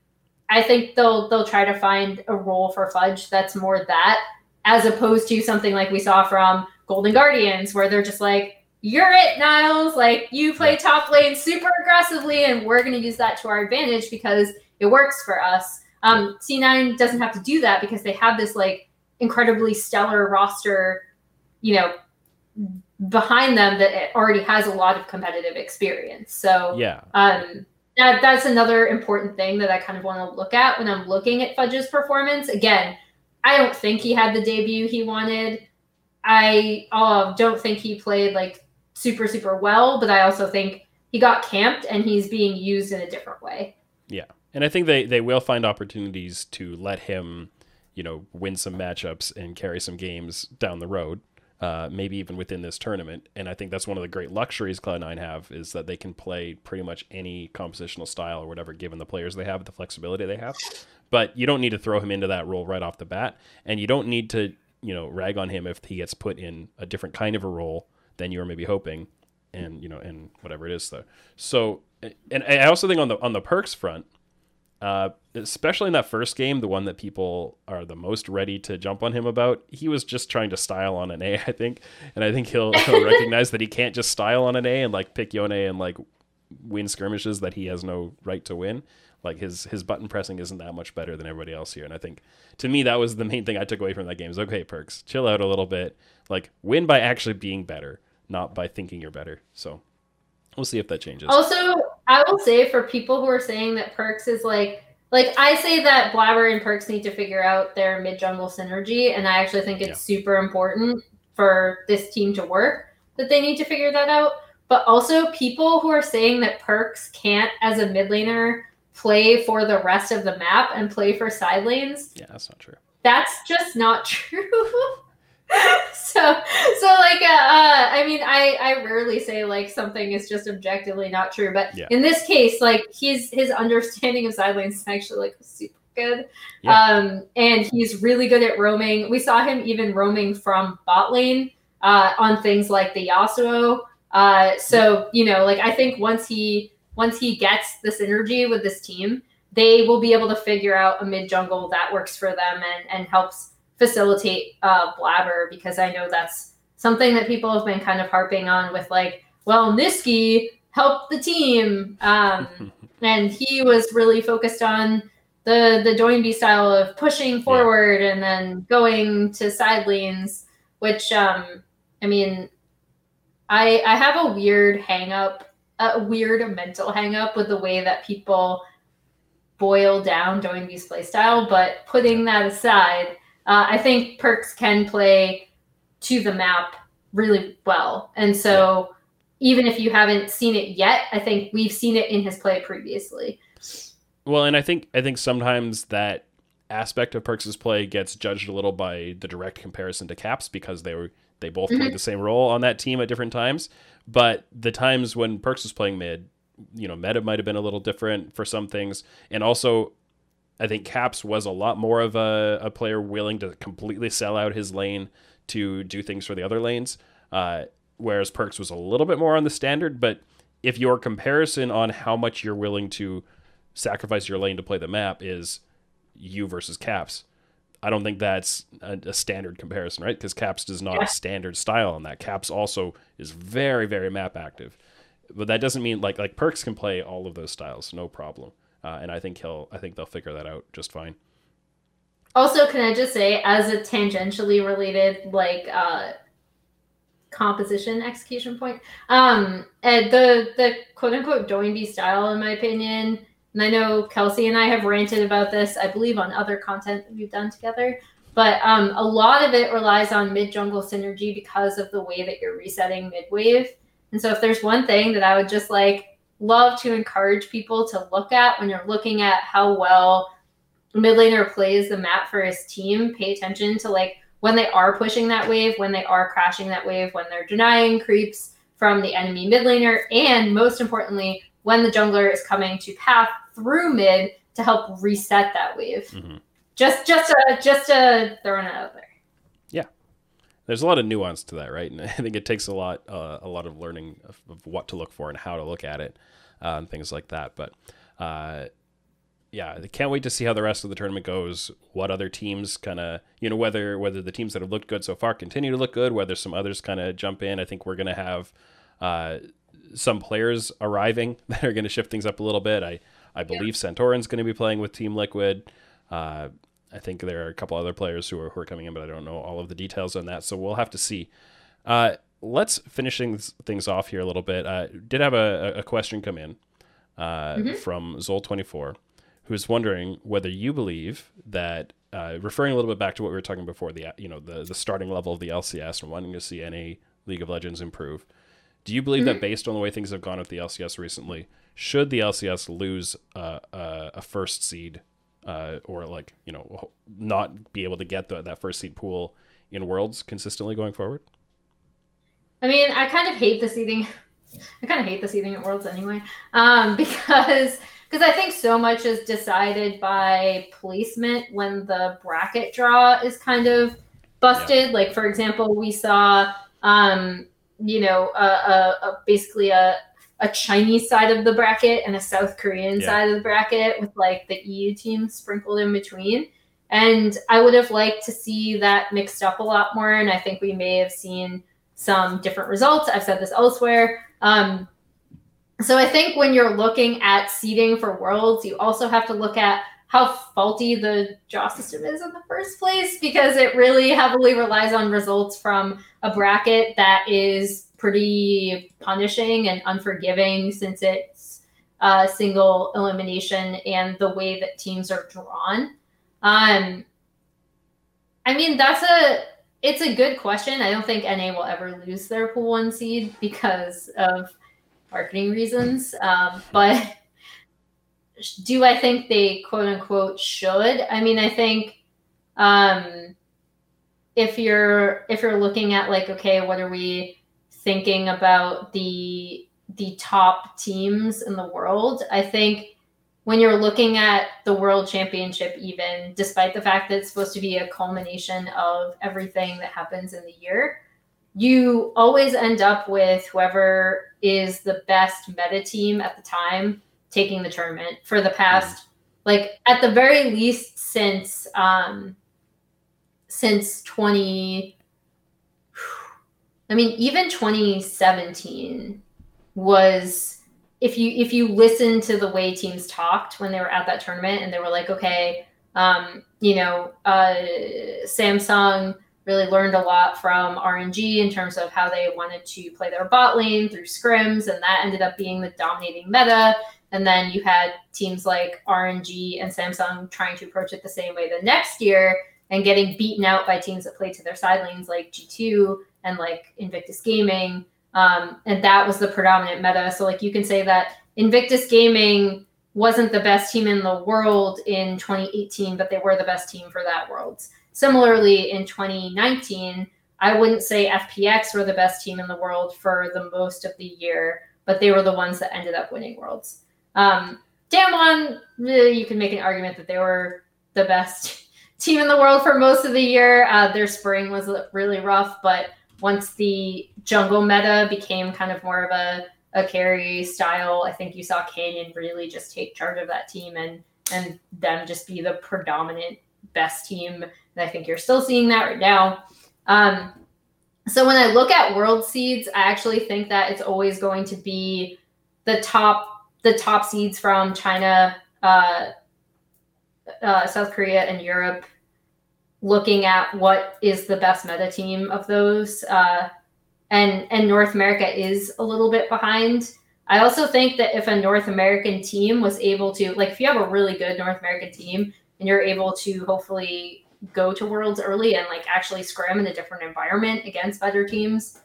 I think they'll they'll try to find a role for Fudge that's more that, as opposed to something like we saw from Golden Guardians, where they're just like, you're it, Niles. Like you play top lane super aggressively, and we're going to use that to our advantage because it works for us. Um, C9 doesn't have to do that because they have this like incredibly stellar roster, you know, behind them that it already has a lot of competitive experience. So yeah, um, that that's another important thing that I kind of want to look at when I'm looking at Fudge's performance. Again, I don't think he had the debut he wanted. I uh, don't think he played like super super well, but I also think he got camped and he's being used in a different way. Yeah. And I think they they will find opportunities to let him, you know, win some matchups and carry some games down the road. Uh, maybe even within this tournament. And I think that's one of the great luxuries Cloud9 have is that they can play pretty much any compositional style or whatever, given the players they have, the flexibility they have. But you don't need to throw him into that role right off the bat, and you don't need to, you know, rag on him if he gets put in a different kind of a role than you were maybe hoping, and you know, and whatever it is though. So, and I also think on the on the Perkz front, uh, especially in that first game, the one that people are the most ready to jump on him about, he was just trying to style on an A, I think, and I think he'll, he'll recognize that he can't just style on an A and like pick Yone and like win skirmishes that he has no right to win. Like his his button pressing isn't that much better than everybody else here, and I think to me that was the main thing I took away from that game. Is okay, Perkz, chill out a little bit. Like win by actually being better, not by thinking you're better. So we'll see if that changes. Also, I will say for people who are saying that Perkz is like like I say that Blabber and Perkz need to figure out their mid jungle synergy, and I actually think it's yeah. super important for this team to work that they need to figure that out. But also, people who are saying that Perkz can't, as a mid laner, play for the rest of the map and play for side lanes. Yeah, that's not true. That's just not true. so so like uh, uh, i mean i i rarely say like something is just objectively not true but yeah. in this case like his his understanding of side lanes is actually like super good yeah. um and he's really good at roaming we saw him even roaming from bot lane uh on things like the yasuo uh so you know like i think once he once he gets the synergy with this team, they will be able to figure out a mid jungle that works for them and, and helps facilitate uh, Blabber because I know that's something that people have been kind of harping on with like, well, Nisqy helped the team. Um, and he was really focused on the the Doinb style of pushing forward yeah. and then going to side lanes, which um, I mean, I I have a weird hang up a weird mental hangup with the way that people boil down Doinb's playstyle. But putting that aside, uh, I think Perkz can play to the map really well. And so even if you haven't seen it yet, I think we've seen it in his play previously. Well, and I think I think sometimes that aspect of Perkz's play gets judged a little by the direct comparison to Caps because they were they both mm-hmm. played the same role on that team at different times. But the times when Perkz was playing mid, you know, meta might have been a little different for some things. And also, I think Caps was a lot more of a, a player willing to completely sell out his lane to do things for the other lanes. Uh, whereas Perkz was a little bit more on the standard. But if your comparison on how much you're willing to sacrifice your lane to play the map is you versus Caps, I don't think that's a, a standard comparison, right? Because Caps does not yeah. a standard style on that. Caps also is very, very map active, but that doesn't mean like like Perkz can play all of those styles, no problem. Uh, and I think he'll, I think they'll figure that out just fine. Also, can I just say, as a tangentially related like uh, composition execution point, um, the the quote unquote Doinb style, in my opinion, and I know Kelsey and I have ranted about this, I believe, on other content that we've done together. But um, a lot of it relies on mid jungle synergy because of the way that you're resetting mid wave. And so, if there's one thing that I would just like love to encourage people to look at when you're looking at how well mid laner plays the map for his team, pay attention to like when they are pushing that wave, when they are crashing that wave, when they're denying creeps from the enemy mid laner, and most importantly, when the jungler is coming to path through mid to help reset that wave. Mm-hmm. Just just a just a throwing it out there. Yeah, there's a lot of nuance to that, right? And I think it takes a lot uh, a lot of learning of, of, what to look for and how to look at it uh, and things like that. But uh, yeah, I can't wait to see how the rest of the tournament goes. What other teams kind of, you know, whether whether the teams that have looked good so far continue to look good, whether some others kind of jump in. I think we're going to have uh, some players arriving that are going to shift things up a little bit. I I believe yeah. Santorin's going to be playing with Team Liquid. Uh, I think there are a couple other players who are, who are coming in, but I don't know all of the details on that. So we'll have to see. Uh, let's finish things, things off here a little bit. Uh, did have a, a question come in uh, mm-hmm. from Zol24 who's wondering whether you believe that, uh, referring a little bit back to what we were talking before, the you know the the starting level of the LCS and wanting to see NA League of Legends improve. Do you believe mm-hmm. that based on the way things have gone with the LCS recently, should the LCS lose uh, uh, a first seed uh, or like you know not be able to get the, that first seed pool in Worlds consistently going forward? I mean, I kind of hate the seeding. I kind of hate the seeding at Worlds anyway, um, because because I think so much is decided by placement when the bracket draw is kind of busted. Yeah. Like for example, we saw, um, you know, a, a, a, basically a a Chinese side of the bracket and a South Korean yeah. side of the bracket with like the EU team sprinkled in between. And I would have liked to see that mixed up a lot more. And I think we may have seen some different results. I've said this elsewhere. Um, so I think when you're looking at seeding for worlds, you also have to look at how faulty the draw system is in the first place because it really heavily relies on results from a bracket that is pretty punishing and unforgiving since it's a single elimination and the way that teams are drawn. Um, I mean, that's a it's a good question. I don't think NA will ever lose their pool one seed because of marketing reasons. Um, but do I think they quote unquote should? I mean, I think um, if you're if you're looking at like, okay, what are we thinking about the the top teams in the world? I think when you're looking at the world championship, even despite the fact that it's supposed to be a culmination of everything that happens in the year, you always end up with whoever is the best meta team at the time taking the tournament for the past like at the very least since um since 20 I mean even 2017 was if you if you listen to the way teams talked when they were at that tournament and they were like okay um you know uh Samsung really learned a lot from RNG in terms of how they wanted to play their bot lane through scrims, and that ended up being the dominating meta. And then you had teams like RNG and Samsung trying to approach it the same way the next year and getting beaten out by teams that played to their side lanes like G2 and like Invictus Gaming. Um, and that was the predominant meta. So, like, you can say that Invictus Gaming wasn't the best team in the world in 2018, but they were the best team for that world. Similarly, in 2019, I wouldn't say FPX were the best team in the world for the most of the year, but they were the ones that ended up winning worlds. Um, Damwon, you can make an argument that they were the best team in the world for most of the year. Uh, their spring was really rough, but once the jungle meta became kind of more of a, a carry style, I think you saw Canyon really just take charge of that team and and them just be the predominant best team and I think you're still seeing that right now. Um, so when I look at world seeds, I actually think that it's always going to be the top the top seeds from China, uh, uh, South Korea, and Europe. Looking at what is the best meta team of those, uh, and and North America is a little bit behind. I also think that if a North American team was able to, like, if you have a really good North American team and you're able to hopefully go to worlds early and like actually scrim in a different environment against better teams,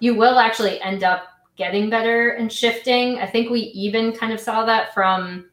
you will actually end up getting better and shifting. I think we even kind of saw that from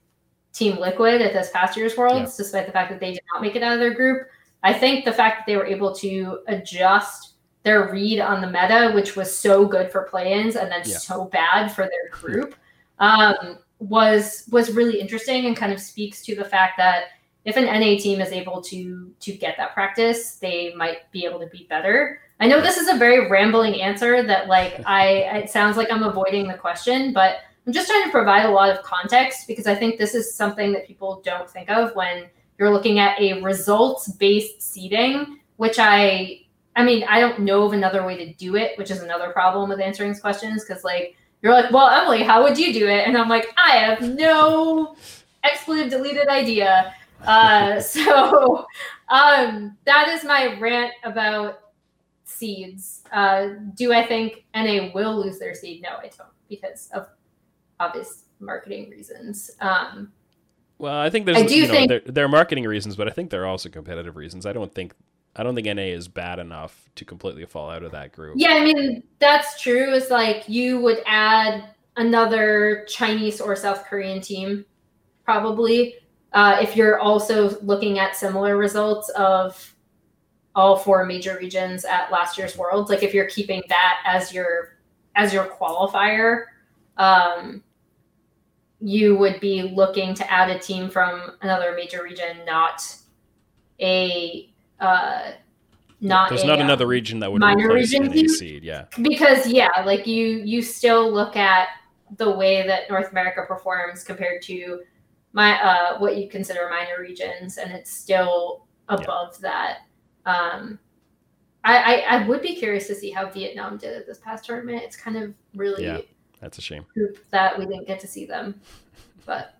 Team Liquid at this past year's Worlds, yeah. despite the fact that they did not make it out of their group. I think the fact that they were able to adjust their read on the meta, which was so good for play-ins and then yeah. so bad for their group, um, was was really interesting and kind of speaks to the fact that if an NA team is able to to get that practice, they might be able to be better. I know this is a very rambling answer that like I it sounds like I'm avoiding the question, but I'm just trying to provide a lot of context because I think this is something that people don't think of when you're looking at a results based seeding, which I I mean, I don't know of another way to do it, which is another problem with answering these questions because like you're like, well, Emily, how would you do it? And I'm like, I have no expletive deleted idea. Uh, so um, that is my rant about seeds. Uh, do I think NA will lose their seed? No, I don't, because of obvious marketing reasons. Um, well, I think there's I do you know, think there, there, are marketing reasons, but I think there are also competitive reasons. I don't think I don't think NA is bad enough to completely fall out of that group. Yeah, I mean that's true. It's like you would add another Chinese or South Korean team, probably. Uh, if you're also looking at similar results of all four major regions at last year's Worlds, like if you're keeping that as your as your qualifier, um, you would be looking to add a team from another major region, not a uh, not there's a, not another um, region that would minor region seed, yeah. Because yeah, like you you still look at the way that North America performs compared to my uh, what you consider minor regions, and it's still above yeah. that. Um, I, I, I would be curious to see how Vietnam did at this past tournament. It's kind of really yeah, that's a shame that we didn't get to see them, but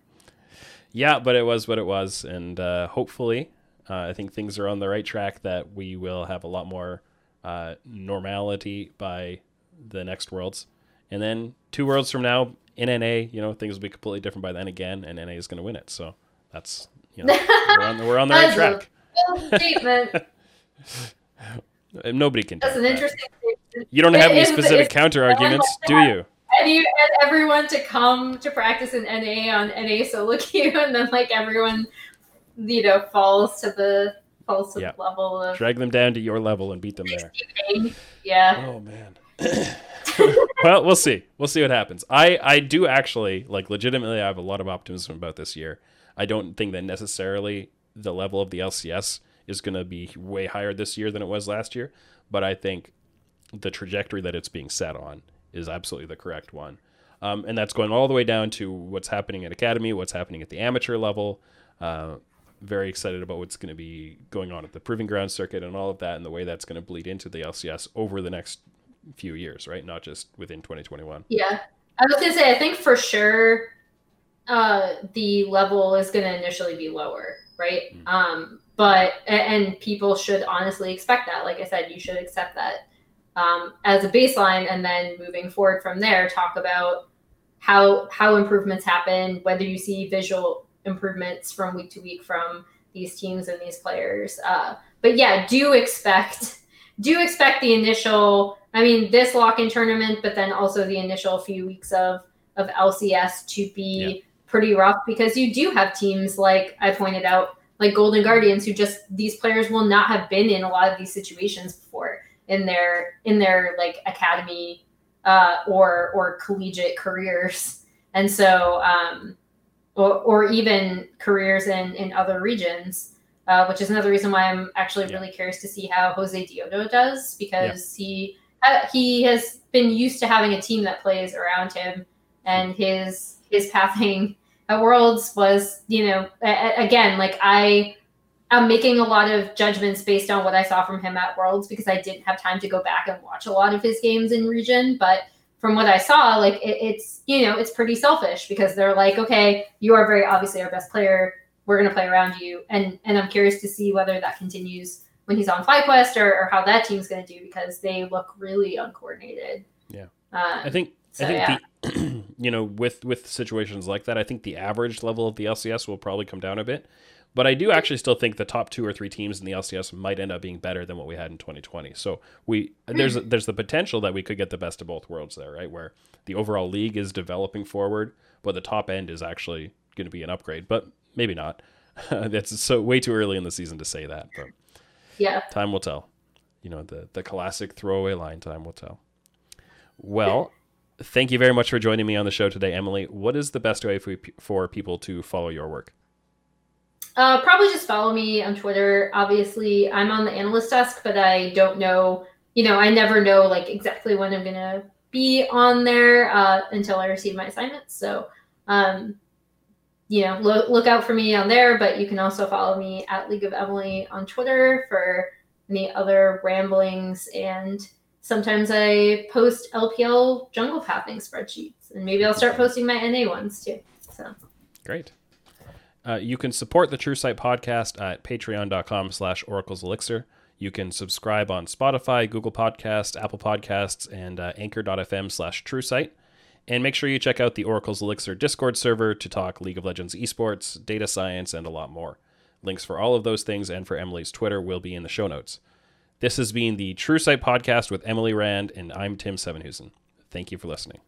yeah, but it was what it was, and uh, hopefully, uh, I think things are on the right track. That we will have a lot more uh, normality by the next worlds, and then two worlds from now, in NA, you know, things will be completely different by then again, and NA is going to win it. So that's you know, we're on, we're on the right track. statement. Nobody can. That's an that. interesting. You don't have any specific counter arguments, do you? And you and everyone to come to practice in NA on NA solo queue, and then like everyone, you know, falls to the falls to yeah. the level of drag them down to your level and beat them there. Yeah. Oh man. well, we'll see. We'll see what happens. I I do actually like legitimately. I have a lot of optimism about this year. I don't think that necessarily the level of the LCS is going to be way higher this year than it was last year, but I think the trajectory that it's being set on is absolutely the correct one. Um, and that's going all the way down to what's happening at academy, what's happening at the amateur level. Uh, very excited about what's going to be going on at the proving ground circuit and all of that, and the way that's going to bleed into the LCS over the next few years, right? Not just within 2021. Yeah. I was going to say, I think for sure uh, the level is going to initially be lower, right? Mm-hmm. Um, but, and people should honestly expect that. Like I said, you should accept that um, as a baseline. And then moving forward from there, talk about how, how improvements happen, whether you see visual improvements from week to week from these teams and these players. Uh, but yeah, do expect, do expect the initial I mean, this lock-in tournament, but then also the initial few weeks of of LCS to be yeah. pretty rough because you do have teams like I pointed out, like Golden Guardians, who just these players will not have been in a lot of these situations before in their in their like academy uh, or or collegiate careers, and so um, or, or even careers in in other regions. Uh, which is another reason why I'm actually yeah. really curious to see how Josedeodo does because yeah. he uh, he has been used to having a team that plays around him, and his his pathing at Worlds was, you know, a, again, like I am making a lot of judgments based on what I saw from him at Worlds because I didn't have time to go back and watch a lot of his games in region, but from what I saw, like it, it's you know it's pretty selfish because they're like, okay, you are very obviously our best player. We're gonna play around you, and and I'm curious to see whether that continues when he's on FlyQuest or, or how that team's going to do because they look really uncoordinated. Yeah, um, I think so, I think yeah. the you know with with situations like that, I think the average level of the LCS will probably come down a bit. But I do actually still think the top two or three teams in the LCS might end up being better than what we had in 2020. So we there's hmm. there's the potential that we could get the best of both worlds there, right? Where the overall league is developing forward, but the top end is actually going to be an upgrade. But maybe not. That's so way too early in the season to say that. But yeah. Time will tell. You know, the, the classic throwaway line, time will tell. Well, thank you very much for joining me on the show today, Emily. What is the best way for, for people to follow your work? Uh, probably just follow me on Twitter. Obviously, I'm on the analyst desk, but I don't know, you know, I never know like exactly when I'm to be on there uh, until I receive my assignments. So, um, you know, look, look out for me on there, but you can also follow me at League of Emily on Twitter for any other ramblings. And sometimes I post LPL jungle pathing spreadsheets, and maybe I'll start posting my NA ones too. So great. Uh, you can support the TrueSight podcast at patreon.com slash oracles elixir. You can subscribe on Spotify, Google Podcasts, Apple Podcasts, and uh, anchor.fm slash TrueSight. And make sure you check out the Oracle's Elixir Discord server to talk League of Legends esports, data science, and a lot more. Links for all of those things and for Emily's Twitter will be in the show notes. This has been the TrueSight podcast with Emily Rand, and I'm Tim Sevenhuysen. Thank you for listening.